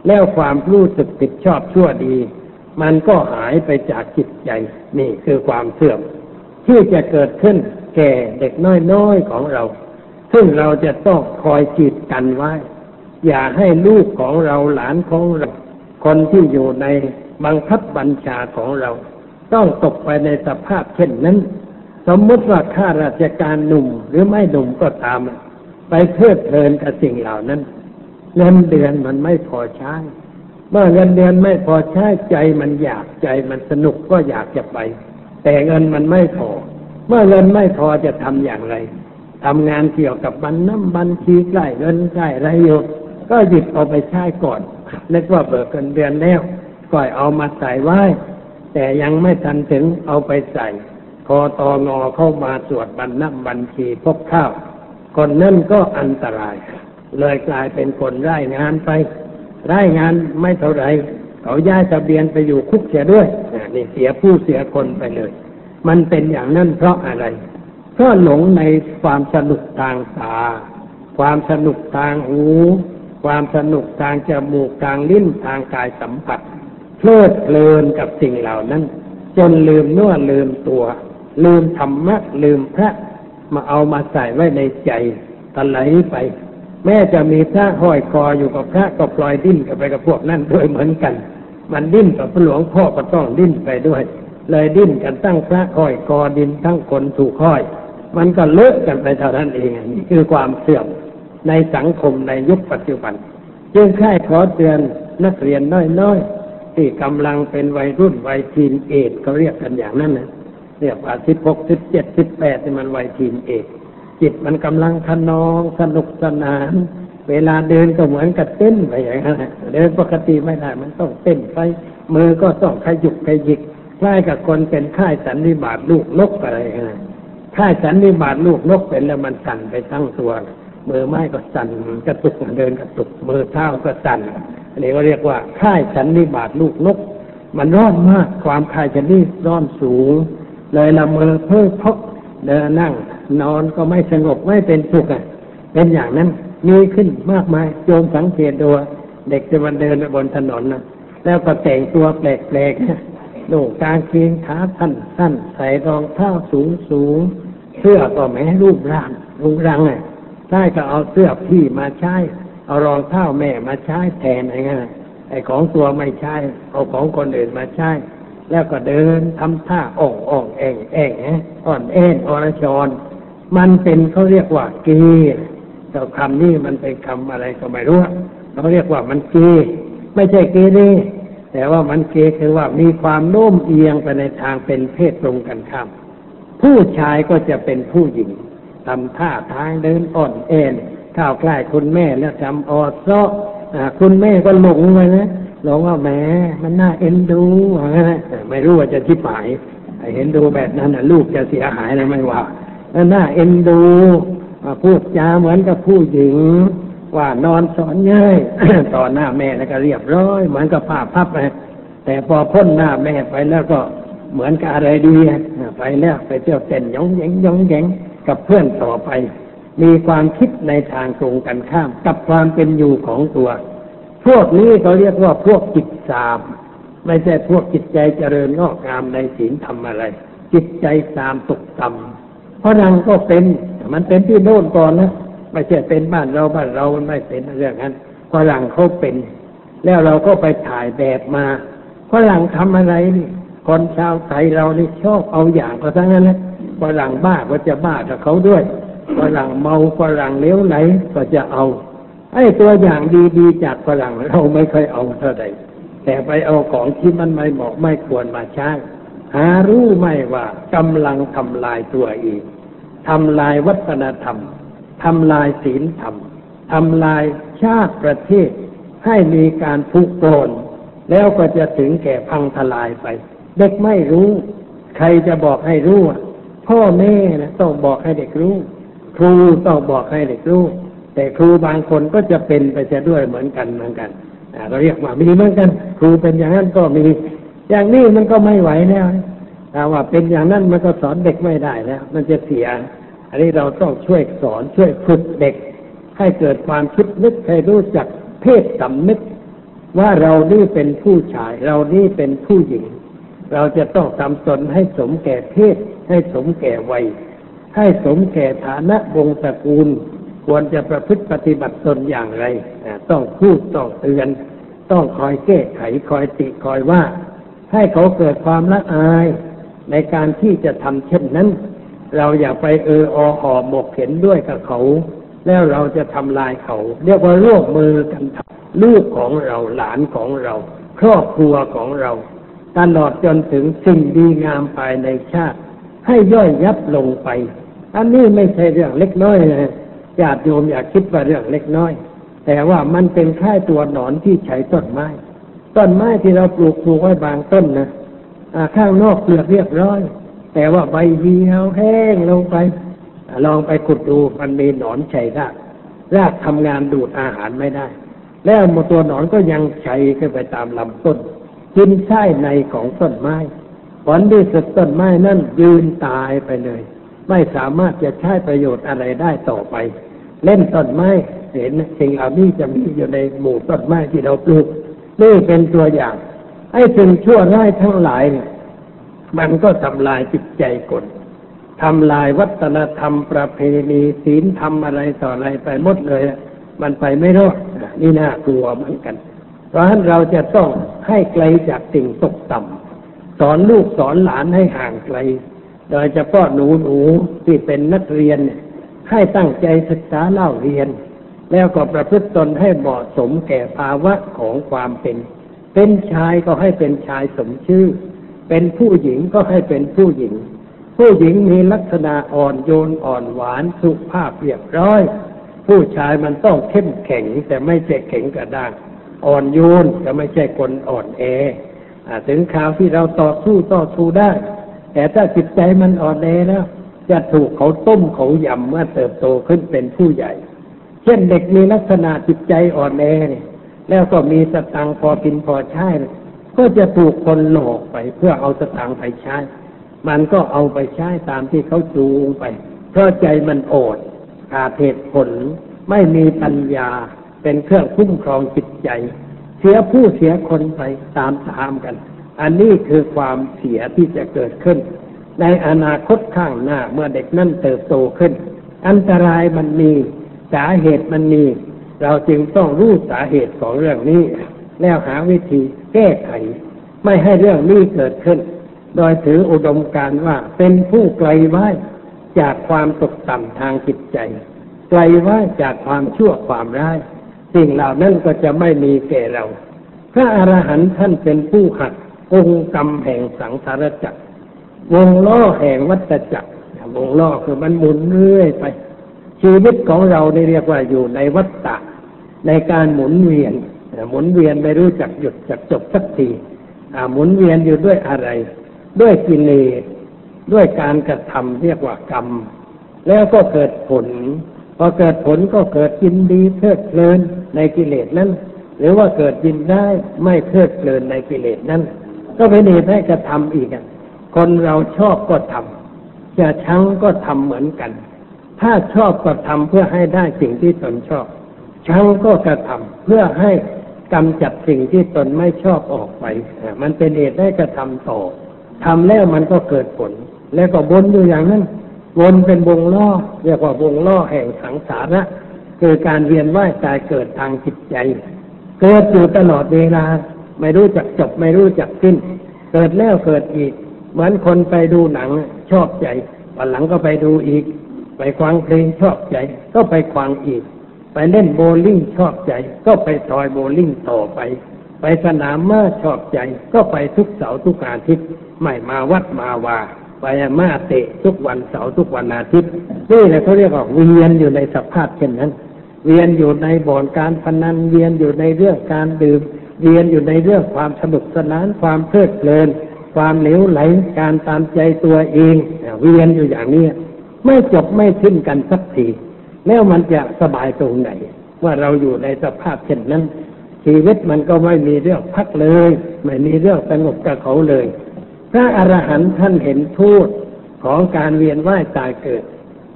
แล้วความรู้สึกผิดชอบชั่วดี มันก็หายไปจากจิตใจนี่คือความเสื่อม ที่จะเกิดขึ้นแก่เด็กน้อยๆของเรา ซึ่งเราจะต้องคอยจีดกันไว้ อย่าให้ลูกของเราหลานของเราคนที่อยู่ในบังคับบัญชาของเรา ต้องตกไปในสภาพเช่นนั้น สมมติว่าข้าราชการหนุ่มหรือไม่หนุ่มก็ตาม ไปเพลิดเพลินกับสิ่งเหล่านั้นเงินเดือนมันไม่พอใช้เมื่อเงินเดือนไม่พอใช้ใจมันอยากใจมันสนุกก็อยากจะไป แต่เงินมันไม่พอ เมื่อเงินไม่พอจะทำอย่างไรทำงานเกี่ยวกับบัญน้ำบัญชีใกล้เงินใกล้ไรอยู่ก็หยิบเอาไปใช้ก่อนนึกว่าเบิกเงินเดือนแล้วก็เอามาใส่ไว้ แต่ยังไม่ทันถึงเอาไปใส่ พอตองอเข้ามาตรวจบัญน้ำบัญชีพบข้าวคนนั่นก็อันตราย เลยกลายเป็นคนไร้งานไปไร้งานไม่เท่าไรเขาย้ายทะเบียนไปอยู่คุกเสียด้วยนี่เสียผู้เสียคนไปเลย มันเป็นอย่างนั้นเพราะอะไรเพราะหลงในความสนุกทางตา ความสนุกทางหู ความสนุกทางจมูกทางลิ้นทางกายสัมผัสเพลิดเพลินกับสิ่งเหล่านั้น จนลืมเนื้อลืมตัว ลืมธรรมะลืมพระมาเอามาใส่ไว้ในใจตะไหลไป แม้จะมีพระห้อยคออยู่กับพระก็ปล่อยดิ้นกับไปกับพวกนั้นด้วยเหมือนกัน มันดิ้นกับพระหลวงพ่อก็ต้องดิ้นไปด้วย เลยดิ้นกันตั้งพระห้อยคอดินทั้งคนถูกห้อย มันก็เลอะกันไปเท่านั้นเองนี่คือความเสื่อมในสังคมในยุคปัจจุบันจึงค่ายขอเตือนนักเรียนน้อยๆที่กำลังเป็นวัยรุ่นวัยทีนเอจเขาเรียกกันอย่างนั้นนะ รียกว่าสิบหกสิบเจ็ดสิบแปดนี่มันวัยทีนเอจจิตมันกำลังขนองสนุกสนาน เวลาเดินก็เหมือนกับเต้นไปอย่างนั้นนะเดินปกติไม่ได้มันต้องเต้นไปมือก็ต้องขยุกขยิกคล้ายกับคนเป็นค่ายสันนิบาตลูกนกอะไรอย่างนั้นค่ายสันนิบาตลูกนกเป็นแล้วมันสั่นไปทั้งตัวมือไม้ก็สั่นกระตุกเดินกระตุกมือเท้าก็สั่นอันนี้ก็เรียกว่าค่ายสันนิบาตลูกนก มันร้อนมากความค่ายชนิดร้อนสูง เลยละเมอเพ้อพกเดินนั่ง นอนก็ไม่สงบไม่เป็นสุขอะ เป็นอย่างนั้นมีขึ้นมากมายโยมสังเกตดูว่าเด็กจะมาเดินไปบนถนนนะแล้วก็แต่งตัวแปลกๆนุ่งกางเกงขาสั้นสั้นใส่รองเท้าสูงสูงเสื้อก็แม้รูปร่างรูปร่างอะใช่ก็เอาเสื้อพี่มาใช้เอารองเท้าแม่มาใช้แทนอะไรเงี้ยไอ้ของตัวไม่ใช้เอาของคนอื่นมาใช้ แล้วก็เดินทำท่าอ่องอ่องแองแองอ่อนแอนอรชรมันเป็นเขาเรียกว่าเกยแต่คำนี้มันเป็นคำอะไรก็ไม่รู้เขาเรียกว่ามันเกยไม่ใช่เกเรแต่ว่ามันเกยคือว่ามีความโน้มเอียงไปในทางเป็นเพศตรงกันข้ามผู้ชายก็จะเป็นผู้หญิงทำท่าทางเดินอ่อนแอนข้าวใกล้คุณแม่แล้วจำออดซาะอ่าคุณแม่ก็หลงไปนะ หลงว่าแหมมันน่าเอ็นดูอะไรไม่รู้ว่าจะทิพายเห็นดูแบบนั้นลูกจะเสียหายนะไม่ว่าน่าเอ็นดูพูดจาเหมือนกับผู้หญิง ว่านอนสอนง่ายต่อหน้าแม่แล้วก็เรียบร้อย เหมือนกับผ้าพับเลยแต่พอพ้นหน้าแม่ไปแล้วก็เหมือนกับอะไรดีไปแล้วไปเที่ยวเต้นยองแยงยองแยงกับเพื่อนต่อไป มีความคิดในทางตรงกันข้าม กับความเป็นอยู่ของตัว พวกนี้เขาเรียกว่าพวกจิตสาม ไม่ใช่พวกจิตใจเจริญงอกงามในศีลธรรมอะไร จิตใจตามตกต่ำเพราะนังก็เป็นมันเป็นที่โน่นก่อนนะไม่ใช่เป็นบ้านเราบ้านเรามันไม่เป็นเรื่องนั้นฝรั่งเขาเป็น แล้วเราก็ไปถ่ายแบบมาฝรั่งทำอะไรนี่คนชาวไทยเรานี่ชอบเอาอย่างก็ทั้งนั้นนะฝรั่งบ้าก็จะบ้ากับเขาด้วยฝรั่งเมาฝรั่งเลี้ยวไหลก็จะเอา ไอ้ตัวอย่างดีๆจากฝรั่งเราไม่เคยเอาเท่าใดแต่ไปเอาของที่มันไม่เหมาะไม่ควรมาใช้หารู้ไหมว่ากำลังทำลายตัวเองทำลายวัฒนธรรมทำลายศีลธรรมทำลายชาติประเทศ ให้มีการพุกโกนแล้วก็จะถึงแก่พังทลายไป เด็กไม่รู้ ใครจะบอกให้รู้ พ่อแม่นะต้องบอกให้เด็กรู้ ครูต้องบอกให้เด็กรู้ แต่ครูบางคนก็จะเป็นไปเสียด้วยเหมือนกันเหมือนกันเราเรียกว่ามีเหมือนกัน ครูเป็นอย่างนั้นก็มี อย่างนี้มันก็ไม่ไหวแล้วถ้าว่าเป็นอย่างนั้นมันก็สอนเด็กไม่ได้แล้ว มันจะเสีย อันนี้เราต้องช่วยสอนช่วยฝึกเด็ก ให้เกิดความคิดนึกให้รู้จักเพศสำนึก ว่าเรานี่เป็นผู้ชาย เรานี่เป็นผู้หญิง เราจะต้องทำตนให้สมแก่เพศ ให้สมแก่วัย ให้สมแก่ฐานะวงศ์ตระกูล ควรจะประพฤติปฏิบัติตนอย่างไร ต้องพูดต้องเตือน ต้องคอยแก้ไขคอยติคอยว่า ให้เขาเกิดความละอายในการที่จะทำเช่นนั้น เราอย่าไปเอออห่อหมกเห็นด้วยกับเขา แล้วเราจะทำลายเขา เรียกว่าร่วมมือกันทำลูกของเราหลานของเรา ครอบครัวของเรา ตลอดจนถึงสิ่งดีงามภายในชาติ ให้ย่อยยับลงไป อันนี้ไม่ใช่เรื่องเล็กน้อยนะ ญาติโยมอย่าคิดว่าเรื่องเล็กน้อย แต่ว่ามันเป็นแค่ตัวหนอนที่ใช้ต้นไม้ ต้นไม้ที่เราปลูกปลูกไว้บางต้นนะข้างนอกเปลือกเรียบร้อย แต่ว่าใบเหี่ยวแห้งลงไป ลองไปขุดดูมันมีหนอนชัยรากรากทำงานดูดอาหารไม่ได้ แล้วมตัวหนอนก็ยังชัยขึ้นไปตามลำต้นกินไส้ในของต้นไม้ผลที่สุดต้นไม้นั่นยืนตายไปเลย ไม่สามารถจะใช้ประโยชน์อะไรได้ต่อไป เล่นต้นไม้เห็นสิ่งเหล่านี้จะมีอยู่ในหมู่ต้นไม้ที่เราปลูกนี่เป็นตัวอย่างไอ้สิ่งชั่วร้ายทั้งหลายเนี่ยมันก็ทำลายจิตใจคนทำลายวัฒนธรรมประเพณีศีลธรรมอะไรต่ออะไรไปหมดเลย มันไปไม่รอดนี่น่ากลัวเหมือนกัน เพราะฉะนั้นเราจะต้องให้ไกลจากสิ่งตกต่ำสอนลูกสอนหลานให้ห่างไกล โดยเฉพาะหนูหนูที่เป็นนักเรียนเนี่ย ให้ตั้งใจศึกษาเล่าเรียน แล้วก็ประพฤติตนให้เหมาะสมแก่ภาวะของความเป็น เป็นชายก็ให้เป็นชายสมชื่อ เป็นผู้หญิงก็ให้เป็นผู้หญิง ผู้หญิงมีลักษณะอ่อนโยนอ่อนหวานสุภาพเรียบร้อย ผู้ชายมันต้องเข้มแข็งแต่ไม่ใช่แข็งกระด้างอ่อนโยนแต่ไม่ใช่คนอ่อนแออถึงคราวที่เราต่อสู้ต่อสู้ได้ แต่ถ้าจิตใจมันอ่อนแอแล้ว จะถูกเขาต้มเขายำเมื่อเติบโตขึ้นเป็นผู้ใหญ่ เช่นเด็กมีลักษณะจิตใจอ่อนแอเนี่ยแล้วก็มีสตังค์พอกินพอใช้ก็จะถูกคนหลอกไปเพื่อเอาสตังค์ไปใช้ มันก็เอาไปใช้ตามที่เขาจูงไป เพราะใจมันโอดขาดเหตุผล ไม่มีปัญญาเป็นเครื่องคุ้มครองจิตใจ เสียผู้เสียคนไปตามตามกัน อันนี้คือความเสียที่จะเกิดขึ้น ในอนาคตข้างหน้าเมื่อเด็กนั่นเติบโตขึ้น อันตรายมันมีสาเหตุมันมี เราจึงต้องรู้สาเหตุของเรื่องนี้ แล้วหาวิธีแก้ไข ไม่ให้เรื่องนี้เกิดขึ้น โดยถืออุดมการว่าเป็นผู้ไกลไว้จากความตกต่ำทางจิตใจ ไกลไว้จากความชั่วความร้าย สิ่งเหล่านั้นก็จะไม่มีแก่เรา พระอรหันต์ท่านเป็นผู้หักองค์กรรมแห่งสังสารจักร วงล้อแห่งวัฏจักรวงล้อคือมันหมุนเรื่อยไป ชีวิตของเราเนี่เรียกว่าอยู่ในวัฏฏะในการหมุนเวียนหมุนเวียนไม่รู้จักหยุดจักจบสักทีหมุนเวียนอยู่ด้วยอะไร ด้วยกิเลสด้วยการกระทำเรียกว่ากรรม แล้วก็เกิดผล พอเกิดผลก็เกิดยินดีเพลิดเพลินในกิเลสนั้น หรือว่าเกิดยินได้ไม่เพลิดเพลินในกิเลสนั้น ก็เป็นเหตุให้กระทำอีกอะ คนเราชอบก็ทำจะชังก็ทำเหมือนกัน ถ้าชอบก็ทำเพื่อให้ได้สิ่งที่ตนชอบ ชังก็กระทำเพื่อให้กำจัดสิ่งที่ตนไม่ชอบออกไปมันเป็นเหตุให้กระทำต่อทำแล้วมันก็เกิดผล แล้วก็วนอยู่อย่างนั้นวนเป็นวงล้อเรียกว่าวงล้อแห่งสังสาระคือการเวียนว่ายตายเกิดทางจิตใจ เกิดอยู่ตลอดเวลา ไม่รู้จักจบไม่รู้จักสิ้น เกิดแล้วเกิดอีก เหมือนคนไปดูหนังชอบใจวันหลังก็ไปดูอีก ไปฟังเพลงชอบใจ ก็ไปฟังอีก ไปเล่นโบว์ลิ่งชอบใจ ก็ไปซอยโบว์ลิ่งต่อไป ไปสนามม้าชอบใจ ก็ไปทุกเสาร์ทุกอาทิตย์ไม่มาวัดมาวาไปมาเตะทุกวันเสาร์ทุกวันอาทิตย์นี่แหละเขาเรียกว่าเวียนอยู่ในสภาพเช่นนั้น เวียนอยู่ในบ่อนการพนันเวียนอยู่ในเรื่องการดื่มเวียนอยู่ในเรื่องความสนุกสนานความเพลิดเพลิน ความเหลวไหลการตามใจตัวเองเวียนอยู่อย่างนี้ไม่จบไม่สิ้นกันสักทีแล้วมันจะสบายตรงไหน ว่าเราอยู่ในสภาพเช่นนั้น ชีวิตมันก็ไม่มีเรื่องพักเลย ไม่มีเรื่องสงบกับเขาเลย พระอรหันต์ท่านเห็นโทษของการเวียนว่ายตายเกิด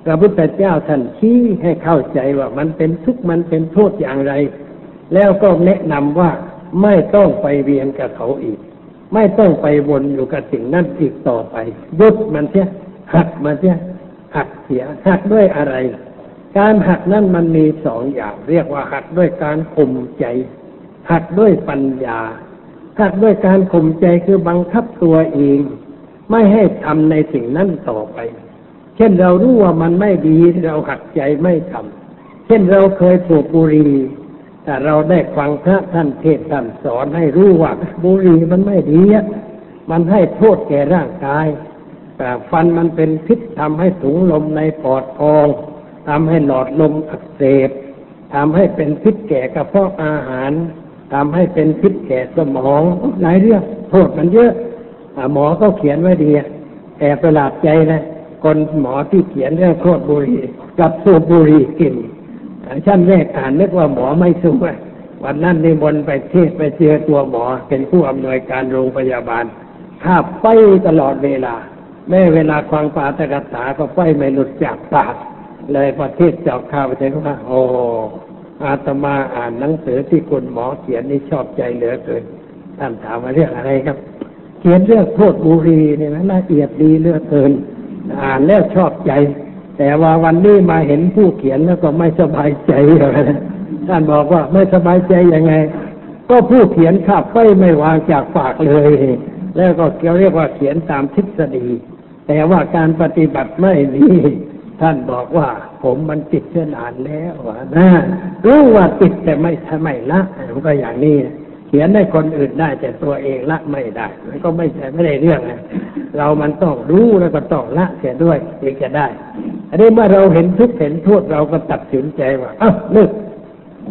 พระพุทธเจ้าท่านชี้ให้เข้าใจว่ามันเป็นทุกข์มันเป็นโทษอย่างไร แล้วก็แนะนำว่าไม่ต้องไปเวียนกับเขาอีก ไม่ต้องไปวนอยู่กับสิ่งนั้นอีกต่อไปยุดมันเสียหักมันเสียหักเสียหักด้วยอะไร การหักนั้นมันมีสองอย่าง เรียกว่าหักด้วยการข่มใจ หักด้วยปัญญา หักด้วยการข่มใจคือบังคับตัวเอง ไม่ให้ทำในสิ่งนั้นต่อไป เช่นเรารู้ว่ามันไม่ดีเราหักใจไม่ทำเช่นเราเคยสูบบุหรี่ แต่เราได้ฟังพระท่านเทศน์ท่านสอนให้รู้ว่าบุหรี่มันไม่ดีอะมันให้โทษแก่ร่างกาย แต่ฟันมันเป็นพิษทำให้ถุงลมในปอดพองทำให้หลอดลมอักเสบทำให้เป็นพิษแก่กระเพาะอาหารทำให้เป็นพิษแก่สมองหลายเรื่องโทษมันเยอะหมอก็เขียนไว้ดีอะแต่ประหลาดใจนะคนหมอที่เขียนเรื่องโทษบุหรี่กับสูบบุหรี่กิน ชั้นแรกอ่านนึกว่าหมอไม่สู้วันนั้นนิมนไปเทศไปเจอตัวหมอ เป็นผู้อำนวยการโรงพยาบาลข้าไปตลอดเวลา แม้เวลาฟังปาตกถาก็ไปไม่หลุดจากปากเลยประเทศเจ้าข้าวไปเจอว่าโอ้อาตมาอ่านหนังสือที่คุณหมอเขียนนี่ชอบใจเหลือเกินท่านถามมาเรื่องอะไรครับ เขียนเรื่องโทษบุหรีเนี่ยนะละเอียดดีเหลือเกิน อ่านแล้วชอบใจ แต่ว่าวันนี้มาเห็นผู้เขียนแล้วก็ไม่สบายใจอะไรท่านบอกว่าไม่สบายใจยังไง ก็ผู้เขียนขับไฟไม่วางจากปากเลย แล้วก็เขาเรียกว่าเขียนตามทฤษฎี แต่ว่าการปฏิบัติไม่มีท่านบอกว่าผมมันติดเชื่อนานแล้วนะรู้ว่าติดแต่ไม่ทำไม่ละมันก็อย่างนี้ เขียนให้คนอื่นได้แต่ตัวเองละไม่ได้ มันก็ไม่ใช่ไม่ได้เรื่องนะเรามันต้องรู้แล้วก็ต้องละเสียด้วยถึงจะได้ อันนี้เมื่อเราเห็นทุกเห็นโทษเราก็ตัดสินใจว่าอ้าวเลิก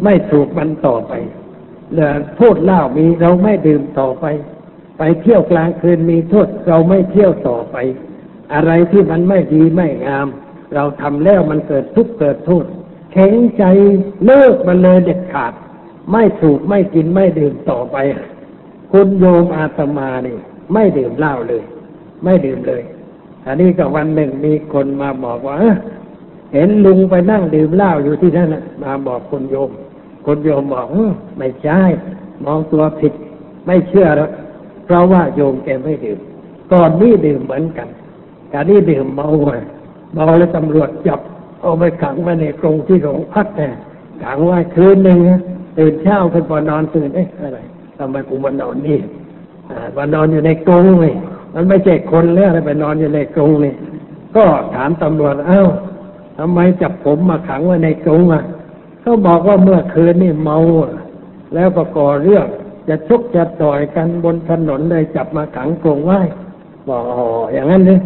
ไม่ถูกมันต่อไปเหลือโทษเหล้ามีเราไม่ดื่มต่อไป ไปเที่ยวกลางคืนมีโทษเราไม่เที่ยวต่อไป อะไรที่มันไม่ดีไม่งาม เราทำแล้วมันเกิดทุกข์เกิดโทษแข็งใจเลิกมันเลยเด็ดขาด ไม่ถูกไม่กินไม่ดื่มต่อไป คุณโยมอาตมานี่ ไม่ดื่มเหล้าเลย ไม่ดื่มเลย อันนี้ก็วันหนึ่งมีคนมาบอกว่าเห็นลุงไปนั่งดื่มเหล้าอยู่ที่นั่นน่ะมาบอกคนโยมคนโยมบอกไม่ใช่มองตัวผิด ไม่เชื่อแล้วเพราะว่าโยมแกไม่ดื่ม ก่อนนี้ดื่มเหมือนกันการนี้ดื่มเมาเมาแล้วตำรวจจับเอาไปขังไว้ในกรงที่โรงพักแน่ขังไว้คืนหนึ่งนะ ตื่นเช้าขึ้นพอนอนตื่นเอ๊ะอะไรทำไมกูมานอนนี่มานอนอยู่ในกรงเลยมันไม่ใช่คนแล้วอะไรไปนอนอยู่ในกรงนี่ก็ถามตำรวจเอ้าทำไมจับผมมาขังไว้ในกรงอะเขาบอกว่าเมื่อคืนนี่เมา แล้วก็ก่อเรื่องจะชกจะต่อยกันบนถนนเลยจับมาขังกรงไว้บอกอ๋ออย่างนั้นเลย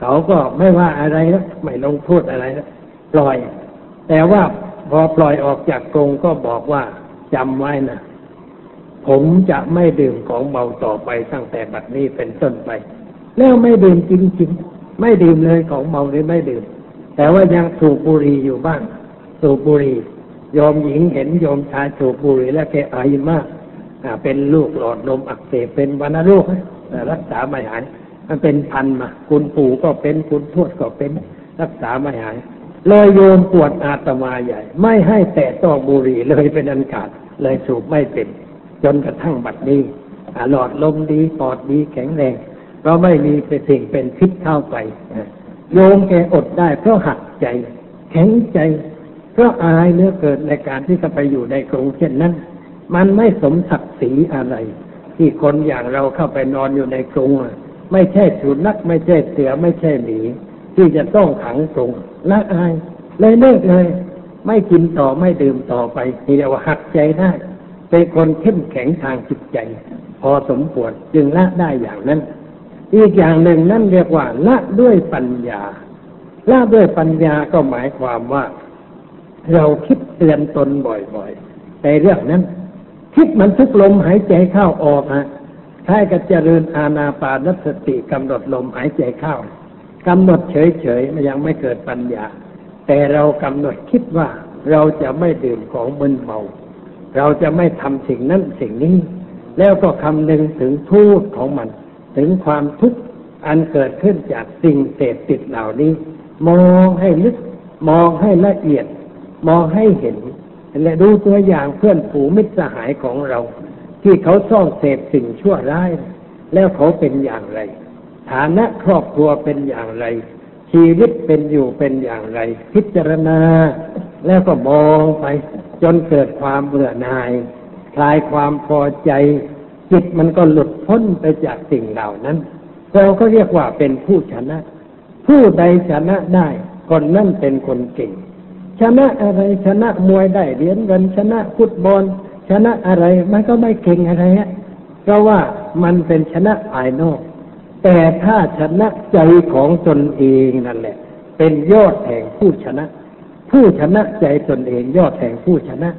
เขาก็ไม่ว่าอะไรแล้วไม่ลงโทษอะไรแล้วปล่อย แต่ว่า พอปล่อยออกจากกรงก็บอกว่าจำไว้นะผมจะไม่ดื่มของเมาต่อไปตั้งแต่บัดนี้เป็นต้นไป แล้วไม่ดื่มจริงๆไม่ดื่มเลยของเมาเลยไม่ดื่ม แต่ว่ายังสูบบุหรี่อยู่บ้างสูบบุหรี่โยมหญิงเห็นโยมชายสูบบุหรี่แล้วแกไอมากอ่าเป็นลูกหลอดลมอักเสบเป็นวัณโรคนะแต่รักษาไม่หายมันเป็นพันมา คุณปู่ก็เป็นคุณทวดก็เป็นรักษาไม่หาย เลยโยมปวดอาตมาใหญ่ ไม่ให้แตะต้องบุหรี่เลยเป็นอันขาดเลยสูบไม่เป็น จนกระทั่งบัดนี้หลอดลมดีปอดดีแข็งแรงก็ไม่มีเป็นสิ่งเป็นพิษเข้าไปโยมแกอดได้เพราะหักใจ แข็งใจเพราะอายเหลือเกิดในการที่จะไปอยู่ในกรงเช่นนั้น มันไม่สมศักดิ์ศรีอะไร ที่คนอย่างเราเข้าไปนอนอยู่ในกรงไม่ใช่สุนัขไม่ใช่เสือไม่ใช่หมีที่จะต้องขังกรง ละอายเลยเลิกเลย ไม่กินต่อไม่ดื่มต่อไปนี่เรียกว่าหักใจได้ เป็นคนเข้มแข็งทางจิตใจ พอสมควรจึงละได้อย่างนั้น อีกอย่างหนึ่งนั่นเรียกว่า ละด้วยปัญญา ละด้วยปัญญาก็หมายความว่า เราคิดเตือนตนบ่อยๆในเรื่องนั้น คิดมันทุกลมหายใจเข้าออกฮะถ้าก็เจริญอาณาปานสติกำหนดลมหายใจเข้า กำหนดเฉยๆยังไม่เกิดปัญญา แต่เรากำหนดคิดว่าเราจะไม่ดื่มของมึนเมา เราจะไม่ทำสิ่งนั้นสิ่งนี้ แล้วก็คำนึงถึงทูตของมัน ถึงความทุกข์อันเกิดขึ้นจากสิ่งเสพติดเหล่านี้ มองให้ลึก มองให้ละเอียด มองให้เห็น และดูตัวอย่างเพื่อนผูมิตรสหายของเรา ที่เขาซ่องเสพสิ่งชั่วร้าย แล้วเขาเป็นอย่างไร ฐานะครอบครัวเป็นอย่างไร ชีวิตเป็นอยู่เป็นอย่างไร พิจารณา แล้วก็มองไป จนเกิดความเบื่อหน่าย คลายความพอใจ จิตมันก็หลุดพ้นไปจากสิ่งเหล่านั้น เราก็เรียกว่าเป็นผู้ชนะ ผู้ใดชนะได้คนนั่นเป็นคนเก่ง ชนะอะไรชนะมวยได้เหรียญเงินชนะฟุตบอลชนะอะไรมันก็ไม่เก่งอะไรฮะเพราะว่ามันเป็นชนะภายนอก แต่ถ้าชนะใจของตนเองนั่นแหละ เป็นยอดแห่งผู้ชนะ ผู้ชนะใจตนเองยอดแห่งผู้ชนะ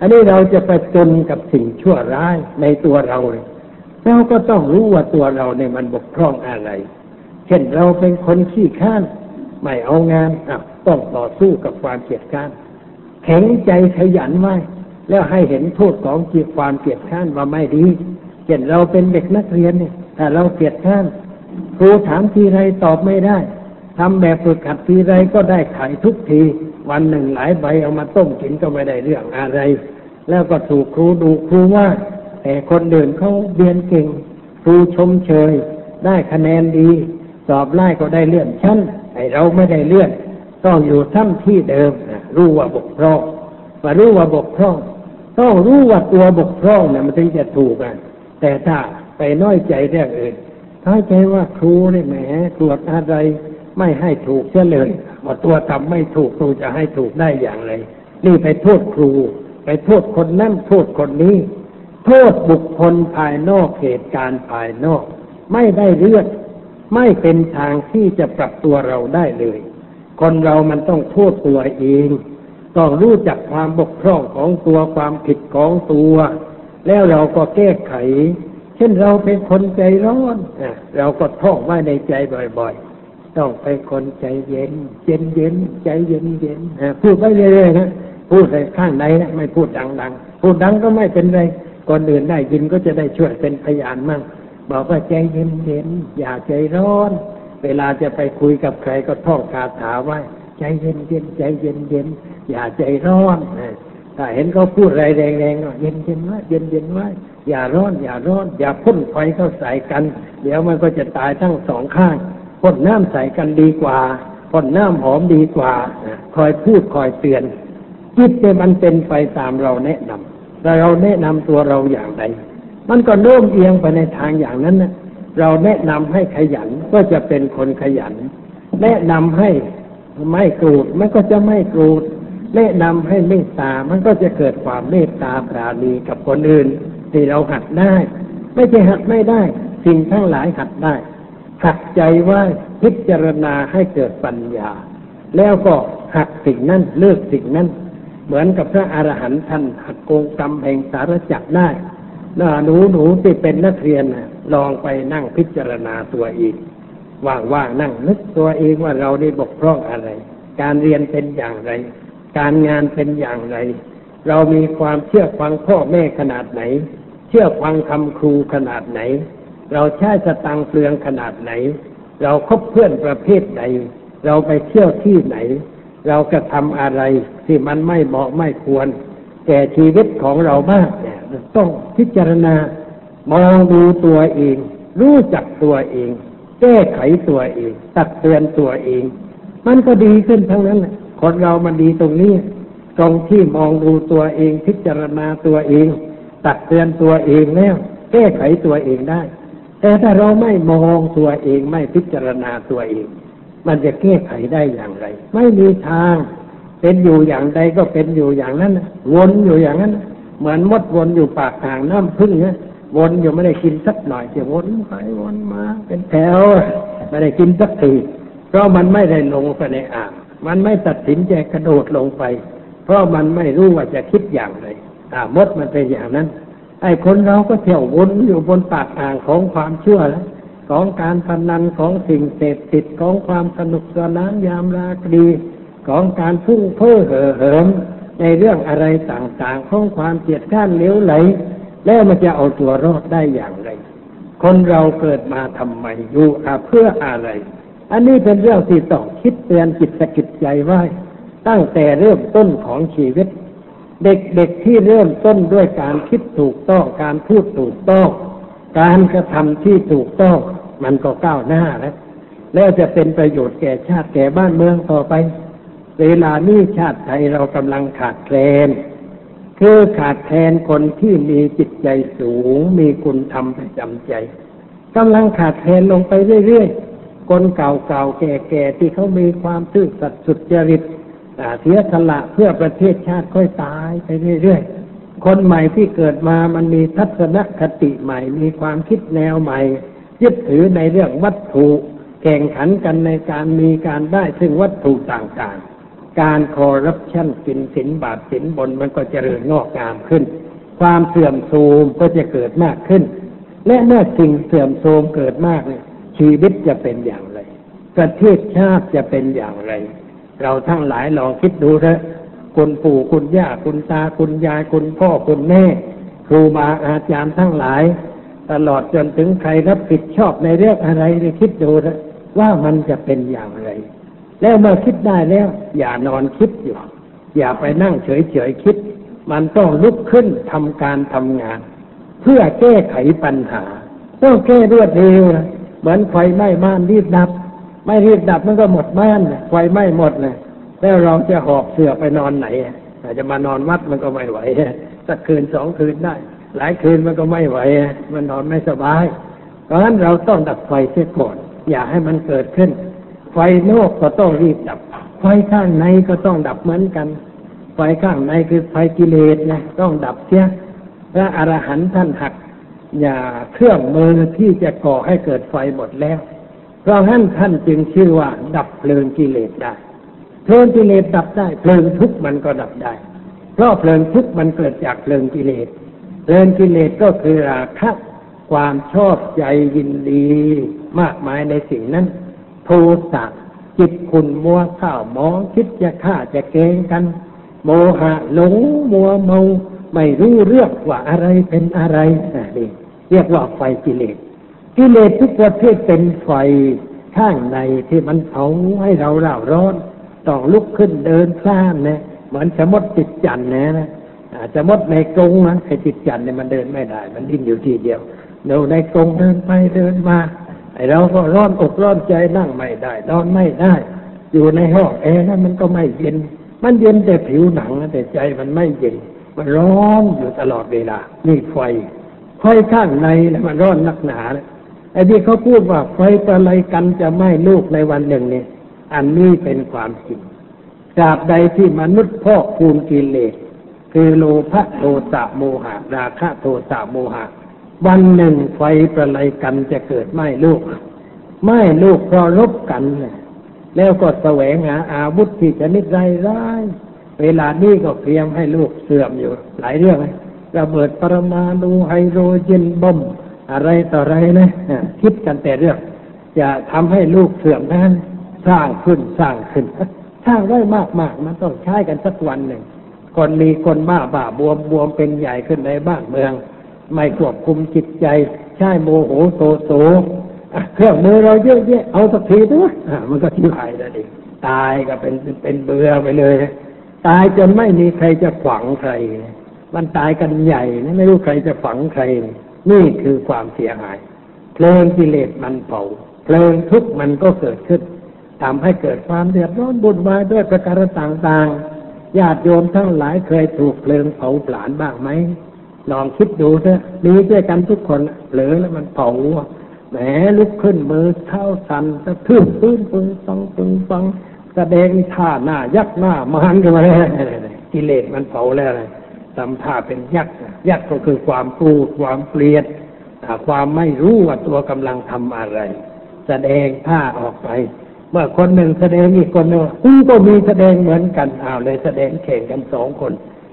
อันนี้เราจะไปจนกับสิ่งชั่วร้ายในตัวเราเลยเราก็ต้องรู้ว่าตัวเราเนี่ยมันบกพร่องอะไร เช่นเราเป็นคนขี้ข้านไม่เอางานอะต้องต่อสู้กับความเกลียดข้านแข็งใจขยันไว้แล้วให้เห็นโทษของเกียความเกลียดข้านว่าไม่ดี เช่นเราเป็นเด็กนักเรียนเนี่ย ถ้าเราเกลียดข้านครูถามทีไรตอบไม่ได้ทำแบบฝึกหัดทีไรก็ได้ไข่ทุกที วันหนึ่งหลายใบเอามาต้มกินก็ไม่ได้เรื่องอะไร แล้วก็ถูกครูดูครูว่า แต่คนเดินเขาเรียนเก่ง ครูชมเชย ได้คะแนนดี สอบไล่ก็ได้เลื่อนชั้นไอเราไม่ได้เลื่อนต้องอยู่ท่าที่เดิมนะรู้ว่าบกพร่องมารู้ว่าบกพร่องต้องรู้ว่าตัวบกพร่องเนี่ยมันถึงจะถูกอะแต่ถ้า ไปน้อยใจเรื่องอื่นท้ายใจว่าครูเนี่ยแหมตรวจอะไรไม่ให้ถูกเสียเลยว่าตัวทำไม่ถูกครูจะให้ถูกได้อย่างไร นี่ไปโทษครู ไปโทษคนนั่นโทษคนนี้ โทษบุคคลภายนอกเหตุการณ์ภายนอก ไม่ได้เลือดไม่เป็นทางที่จะปรับตัวเราได้เลย คนเรามันต้องโทษตัวเอง ต้องรู้จักความบกพร่องของตัวความผิดของตัว แล้วเราก็แก้ไข ช่นเราเป็นคนใจร้อนอะเราก็ท่องไว้ในใจบ่อยๆ ต้องเป็นคนใจเย็น เย็นเย็นใจเย็นเย็นอะพูดไปเรื่อยๆนะพูดในข้างในนะไม่พูดดังๆ พูดดังก็ไม่เป็นไรคนอื่นได้ยินก็จะได้ช่วยเป็นพยานมั่งบอกว่าใจเย็นเย็นอย่าใจร้อน เวลาจะไปคุยกับใครก็ท่องคาถาไว้ใจเย็นเย็นใจเย็นเย็นอย่าใจร้อนถ้าเห็นเขาพูดอะไรแรงๆก็เย็นเย็นไว้เย็นเย็นไว้ อย่าร้อนอย่าร้อนอย่าพ่นไฟเข้าใส่กัน เดี๋ยวมันก็จะตายทั้งสองข้างพ่นน้ำใส่กันดีกว่าพ่นน้ำหอมดีกว่าคอยพูดคอยเตือนจิตเนี่ยมันเป็นไปตามเราแนะนำแต่เราแนะนำตัวเราอย่างใดมันก็โน้มเอียงไปในทางอย่างนั้นนะเราแนะนำให้ขยันก็จะเป็นคนขยัน แนะนำให้ไม่โกรธมันก็จะไม่โกรธแนะนำให้เมตตา มันก็จะเกิดความเมตตาปราณีกับคนอื่น ที่เราหัดได้ ไม่ใช่หัดไม่ได้ สิ่งทั้งหลายหัดได้หัดใจว่าพิจารณาให้เกิดปัญญา แล้วก็หัดสิ่งนั้นเลิกสิ่งนั้น เหมือนกับพระอรหันต์ท่านหัดโกงกรรมแห่งสารจักรได้น่าหนูหนูที่เป็นนักเรียนลองไปนั่งพิจารณาตัวเองว่างๆนั่งนึกตัวเองว่าเราได้บกพร่องอะไร การเรียนเป็นอย่างไร การงานเป็นอย่างไร เรามีความเชื่อฟังพ่อแม่ขนาดไหน ชื่อฟังคำครูขนาดไหน เราใช้สตังเปลืองขนาดไหน เราคบเพื่อนประเภทใดเราไปเที่ยวที่ไหน เรากระทำอะไรที่มันไม่เหมาะไม่ควร แก่ชีวิตของเราบ้างเนี่ยต้องพิจารณามองดูตัวเอง รู้จักตัวเอง แก้ไขตัวเอง ตักเตือนตัวเอง มันก็ดีขึ้นทั้งนั้นแหละคนเรามันดีตรงนี้ ตรงที่มองดูตัวเองพิจารณาตัวเอง ตักเตือนตัวเองแล้วแก้ไขตัวเองได้ แต่ถ้าเราไม่มองตัวเองไม่พิจารณาตัวเอง มันจะแก้ไขได้อย่างไร ไม่มีทาง เป็นอยู่อย่างใดก็เป็นอยู่อย่างนั้นวนอยู่อย่างนั้น เหมือนมดวนอยู่ปากทางน้ำพึ่งเนี่ยวนอยู่ไม่ได้กินสักหน่อยจะวนไปวนมา เป็นแถวไม่ได้กินสักทีเพราะมันไม่ได้ลงไปในอ่าง มันไม่ตัดสินใจกระโดดลงไป เพราะมันไม่รู้ว่าจะคิดอย่างไร อ่ามดมันเป็นอย่างนั้น ไอ้คนเราก็เที่ยววนอยู่บนปากอ่างของความเชื่อแล้วของการพนันของสิ่งเสพติดของความสนุกสนานยามราตรีของการพุ่งเพ้อเห่อเหิมในเรื่องอะไรต่างๆ ของความเกียดข้านเลี้ยวไหล แล้วมันจะเอาตัวรอดได้อย่างไร คนเราเกิดมาทำไมอยู่อาเพื่ออะไร อันนี้เป็นเรื่องที่ต้องคิดเตือนจิตสะกิดใจไว้ ตั้งแต่เริ่มต้นของชีวิต เด็กๆที่เริ่มต้นด้วยการคิดถูกต้อง การพูดถูกต้อง การกระทำที่ถูกต้อง มันก็ก้าวหน้าแล้วแล้วจะเป็นประโยชน์แก่ชาติแก่บ้านเมืองต่อไป เวลานี้ชาติไทยเรากำลังขาดแคลนคือขาดแคลนคนที่มีจิตใจสูง มีคุณธรรมประจำใจกำลังขาดแคลนลงไปเรื่อยๆคนเก่าๆแก่ๆที่เขามีความซื่อสัตย์สุจริต เสียสละเพื่อประเทศชาติค่อยตายไปเรื่อยๆ คนใหม่ที่เกิดมามันมีทัศนคติใหม่ มีความคิดแนวใหม่ ยึดถือในเรื่องวัตถุ แข่งขันกันในการมีการได้ซึ่งวัตถุต่างๆ การคอร์รัปชันสินสินบาทสินบนมันก็เจริญงอกงามขึ้น ความเสื่อมโทรมก็จะเกิดมากขึ้น และเมื่อสิ่งเสื่อมโทรมเกิดมากเนี่ยชีวิตจะเป็นอย่างไร ประเทศชาติจะเป็นอย่างไร เราทั้งหลายลองคิดดูเถอะคุณปู่คุณย่าคุณตาคุณยายคุณพ่อคุณแม่ ครูบาอาจารย์ทั้งหลาย ตลอดจนถึงใครรับผิดชอบในเรื่องอะไรคิดดูนะว่ามันจะเป็นอย่างไร แล้วเมื่อคิดได้แล้ว อย่านอนคิดอยู่ อย่าไปนั่งเฉยๆคิด มันต้องลุกขึ้นทำการทำงาน เพื่อแก้ไขปัญหาต้องแก้รวดเร็วนะเหมือนไฟไหม้บ้านรีบดับ ไม่รีบดับมันก็หมดบ้านไฟไหม้หมดเลยแล้วเราจะหอบเสือไปนอนไหนอะอาจจะมานอนวัดมันก็ไม่ไหวสักคืนสองคืนได้ หลายคืนมันก็ไม่ไหวมันนอนไม่สบาย เพราะฉะนั้นเราต้องดับไฟเสียก่อนอย่าให้มันเกิดขึ้น ไฟนอกก็ต้องรีบดับ ไฟข้างในก็ต้องดับเหมือนกัน ไฟข้างในคือไฟกิเลสนะต้องดับเสียพระอรหันต์ท่านหัก อย่าเครื่องมือที่จะก่อให้เกิดไฟหมดแล้ว เพราะฉะนั้นท่านจึงชื่อว่า ดับเพลิงกิเลสได้เพลิงกิเลสดับได้ เพลิงทุกข์มันก็ดับได้ เพราะเพลิงทุกข์มันเกิดจากเพลิงกิเลสเพลิงกิเลสก็คือราคะความชอบใจยินดี มากมายในสิ่งนั้น โทสะจิตขุนมัวข้าวมองคิดจะฆ่าจะเกงกัน โมหะหลงมัวเมา ไม่รู้เรื่องว่าอะไรเป็นอะไรอ่านี่เรียกว่าไฟกิเลส กิเลสทุกประเภทเป็นไฟข้างในที่มันเผาให้เราเร่าร้อนต้องลุกขึ้นเดินพล่านนะเหมือนจะมดติดจันนะนะอาจจะมดในกรงนะไอ้ติดจันเนี่ยมันเดินไม่ได้ มันดิ้นอยู่ที่เดียวเดินในกรงเดินไปเดินมาไอ้เราก็ร้อนอกร้อนใจนั่งไม่ได้นอนไม่ได้ อยู่ในห้องแอร์นั้นมันก็ไม่เย็น มันเย็นแต่ผิวหนังแต่ใจมันไม่เย็น มันร้อนอยู่ตลอดเวลา นี่ไฟไฟข้างในนะมันร้อนนักหนานะ ไอ้ที่เขาพูดว่าไฟประไลกันจะไหม้ลูกในวันหนึ่งเนี่ยอันนี้เป็นความจริงตราบใดที่มนุษย์พอกคูณกิเลสคือโลภะโทสะโมหะ ราคะโทสะโมหะ วันหนึ่งไฟประไลกันจะเกิดไหม้ลูกไหม้ลูกเพราะลบกันนะแล้วก็แสวงหาอาวุธที่ชนิดไรร้ายๆเวลานี้ก็เตรียมให้ลูกเสื่อมอยู่ หลายเรื่องเลยระเบิดปรมาณูไฮโดรเจนบอม อะไรต่ออะไรนะคิดกันแต่เรื่องจะทำให้ลูกเสื่อมนั้นสร้างขึ้นสร้างขึ้นสร้างได้มากมากๆมันต้องใช้กันสักวันหนึ่งคนมีคนบ้าบ้าบวมบวมเป็นใหญ่ขึ้นในบ้านเมือง ไม่ควบคุมจิตใจ ใช่โมโหโตโสเครื่องมือเราเยอะแยะเอาสักทีด้วยมันก็ที่หายแล้วดิตายก็เป็นเป็นเบื่อไปเลย ตายจนไม่มีใครจะฝังใคร มันตายกันใหญ่นะไม่รู้ใครจะฝังใคร นี่คือความเสียหาย เพลิงกิเลสมันเผาเพลิงทุกข์มันก็เกิดขึ้นทำให้เกิดความเดือดร้อนบุญวายด้วยประการต่างๆญาติโยมทั้งหลายเคยถูกเพลิงเผาผลาญบ้างไหมลองคิดดูเถอะมีด้วยกันทุกคนเผลอแล้วมันเผาแหมลุกขึ้นมือเท้าสั่นสะทืบปื้นปึงฟังปึงฟังแสดงท่าหน้ายักหน้ามานกันมาเลยกิเลสมันเผาแล้วเลย ทำท่าเป็นยักษ์ยักษ์ก็คือความปูดความเปลียดความไม่รู้ว่าตัวกำลังทำอะไร แสดงท่าออกไป เมื่อคนหนึ่งแสดงอีกคนหนึ่งกูก็มีแสดงเหมือนกันอ้าวเลยแสดงแข่งกันสองคน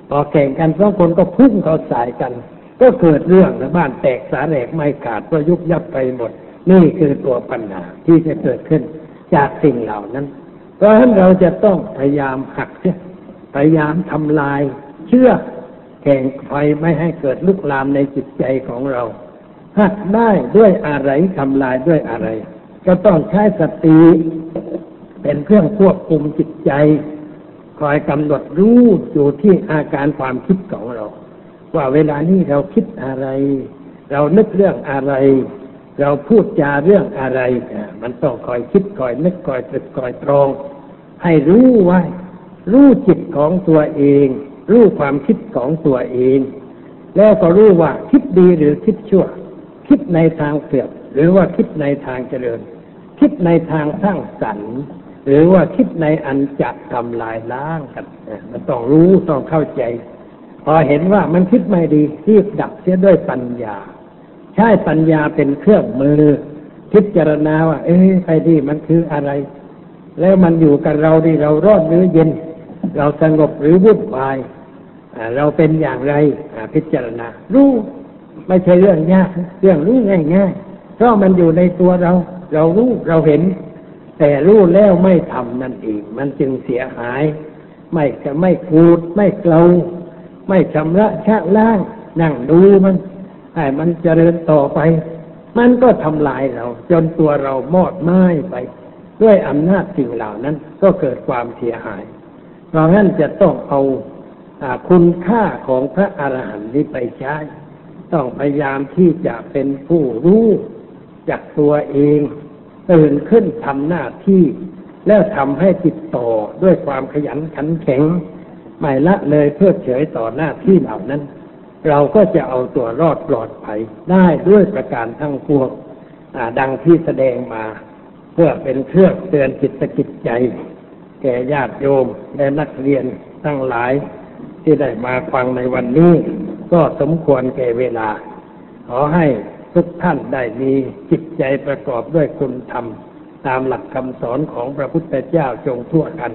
พอแข่งกันสองคนก็พุ่งเข้าสายกัน ก็เกิดเรื่องนะบ้านแตกสาแหลกไม่ขาดก็ยุบยับไปหมด นี่คือตัวปัญหาที่จะเกิดขึ้นจากสิ่งเหล่านั้น เพราะฉะนั้นเราจะต้องพยายามหักเสียพยายามทำลายเชื่อ แข่งไฟไม่ให้เกิดลุกลามในจิตใจของเราหักได้ด้วยอะไรทำลายด้วยอะไร ก็ต้องใช้สติเป็นเครื่องควบคุมจิตใจ คอยกำหนดรู้อยู่ที่อาการความคิดของเรา ว่าเวลานี้เราคิดอะไร เรานึกเรื่องอะไร เราพูดจาเรื่องอะไรมันต้องคอยคิดคอยนึกคอยตรึกคอยตรอง ให้รู้ไว้ รู้จิตของตัวเอง รู้ความคิดของตัวเอง แล้วก็รู้ว่าคิดดีหรือคิดชั่ว คิดในทางเสื่อมหรือว่าคิดในทางเจริญ คิดในทางสร้างสรรค์หรือว่าคิดในอันจะทำลายล้างกันมันต้องรู้ต้องเข้าใจ พอเห็นว่ามันคิดไม่ดีรีบดับเสียด้วยปัญญา ใช้ปัญญาเป็นเครื่องมือ พิจารณาว่า เอ้ยไอ้นี่มันคืออะไร แล้วมันอยู่กับเราดีเรารอนหรือเย็น เราสงบหรือวุ่นวาย เราเป็นอย่างไรพิจารณา รู้ไม่ใช่เรื่องยาก เรื่องรู้ง่ายๆ เพราะมันอยู่ในตัวเรา เรารู้เราเห็น แต่รู้แล้วไม่ทำนั่นเองมันจึงเสียหาย ไม่จะไม่ขูด ไม่เกลาไม่ชำระชะล้าง นั่งดูมันให้มันเจริญต่อไป มันก็ทำลายเรา จนตัวเรามอดไหม้ไป ด้วยอำนาจสิ่งเหล่านั้นก็เกิดความเสียหาย เพราะงั้นจะต้องเอา คุณค่าของพระอรหันต์นี้ไปใช้ ต้องพยายามที่จะเป็นผู้รู้จากตัวเองตื่นขึ้นทำหน้าที่ แล้วทำให้ติดต่อด้วยความขยันขันแข็ง ไม่ละเลยเพื่อเฉยต่อหน้าที่เหล่านั้น เราก็จะเอาตัวรอดปลอดภัยได้ด้วยประการทั้งปวงดังที่แสดงมา เพื่อเป็นเครื่องเตือนจิตสกิจใจ แก่ญาติโยมและนักเรียนทั้งหลาย ที่ได้มาฟังในวันนี้ ก็สมควรแก่เวลา ขอให้ทุกท่านได้มีจิตใจประกอบด้วยคุณธรรม ตามหลักคำสอนของพระพุทธเจ้าจงทั่วกัน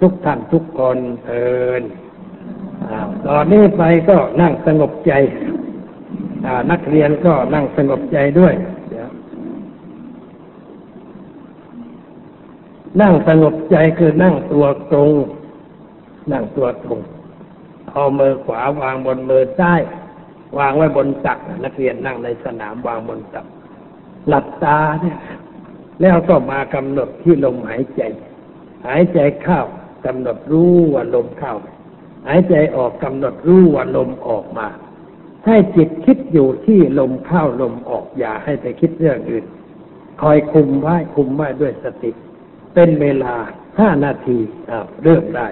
ทุกท่านทุกคนเทินอ่าตอนนี้ไปก็นั่งสงบใจนักเรียนก็นั่งสงบใจด้วย นั่งสงบใจคือนั่งตัวตรง นั่งตัวตรง เอามือขวาวางบนมือซ้ายวางไว้บนตักนักเรียนนั่งในสนามวางบนตัก หลับตาเนี่ย แล้วก็มากำหนดที่ลมหายใจ หายใจเข้ากำหนดรู้ว่าลมเข้า หายใจออกกำหนดรู้ว่าลมออกมา ให้จิตคิดอยู่ที่ลมเข้าลมออกอย่าให้ไปคิดเรื่องอื่น คอยคุมไว้คุมไว้ด้วยสติ เป็นเวลาห้านาทีอ้าวเริ่มได้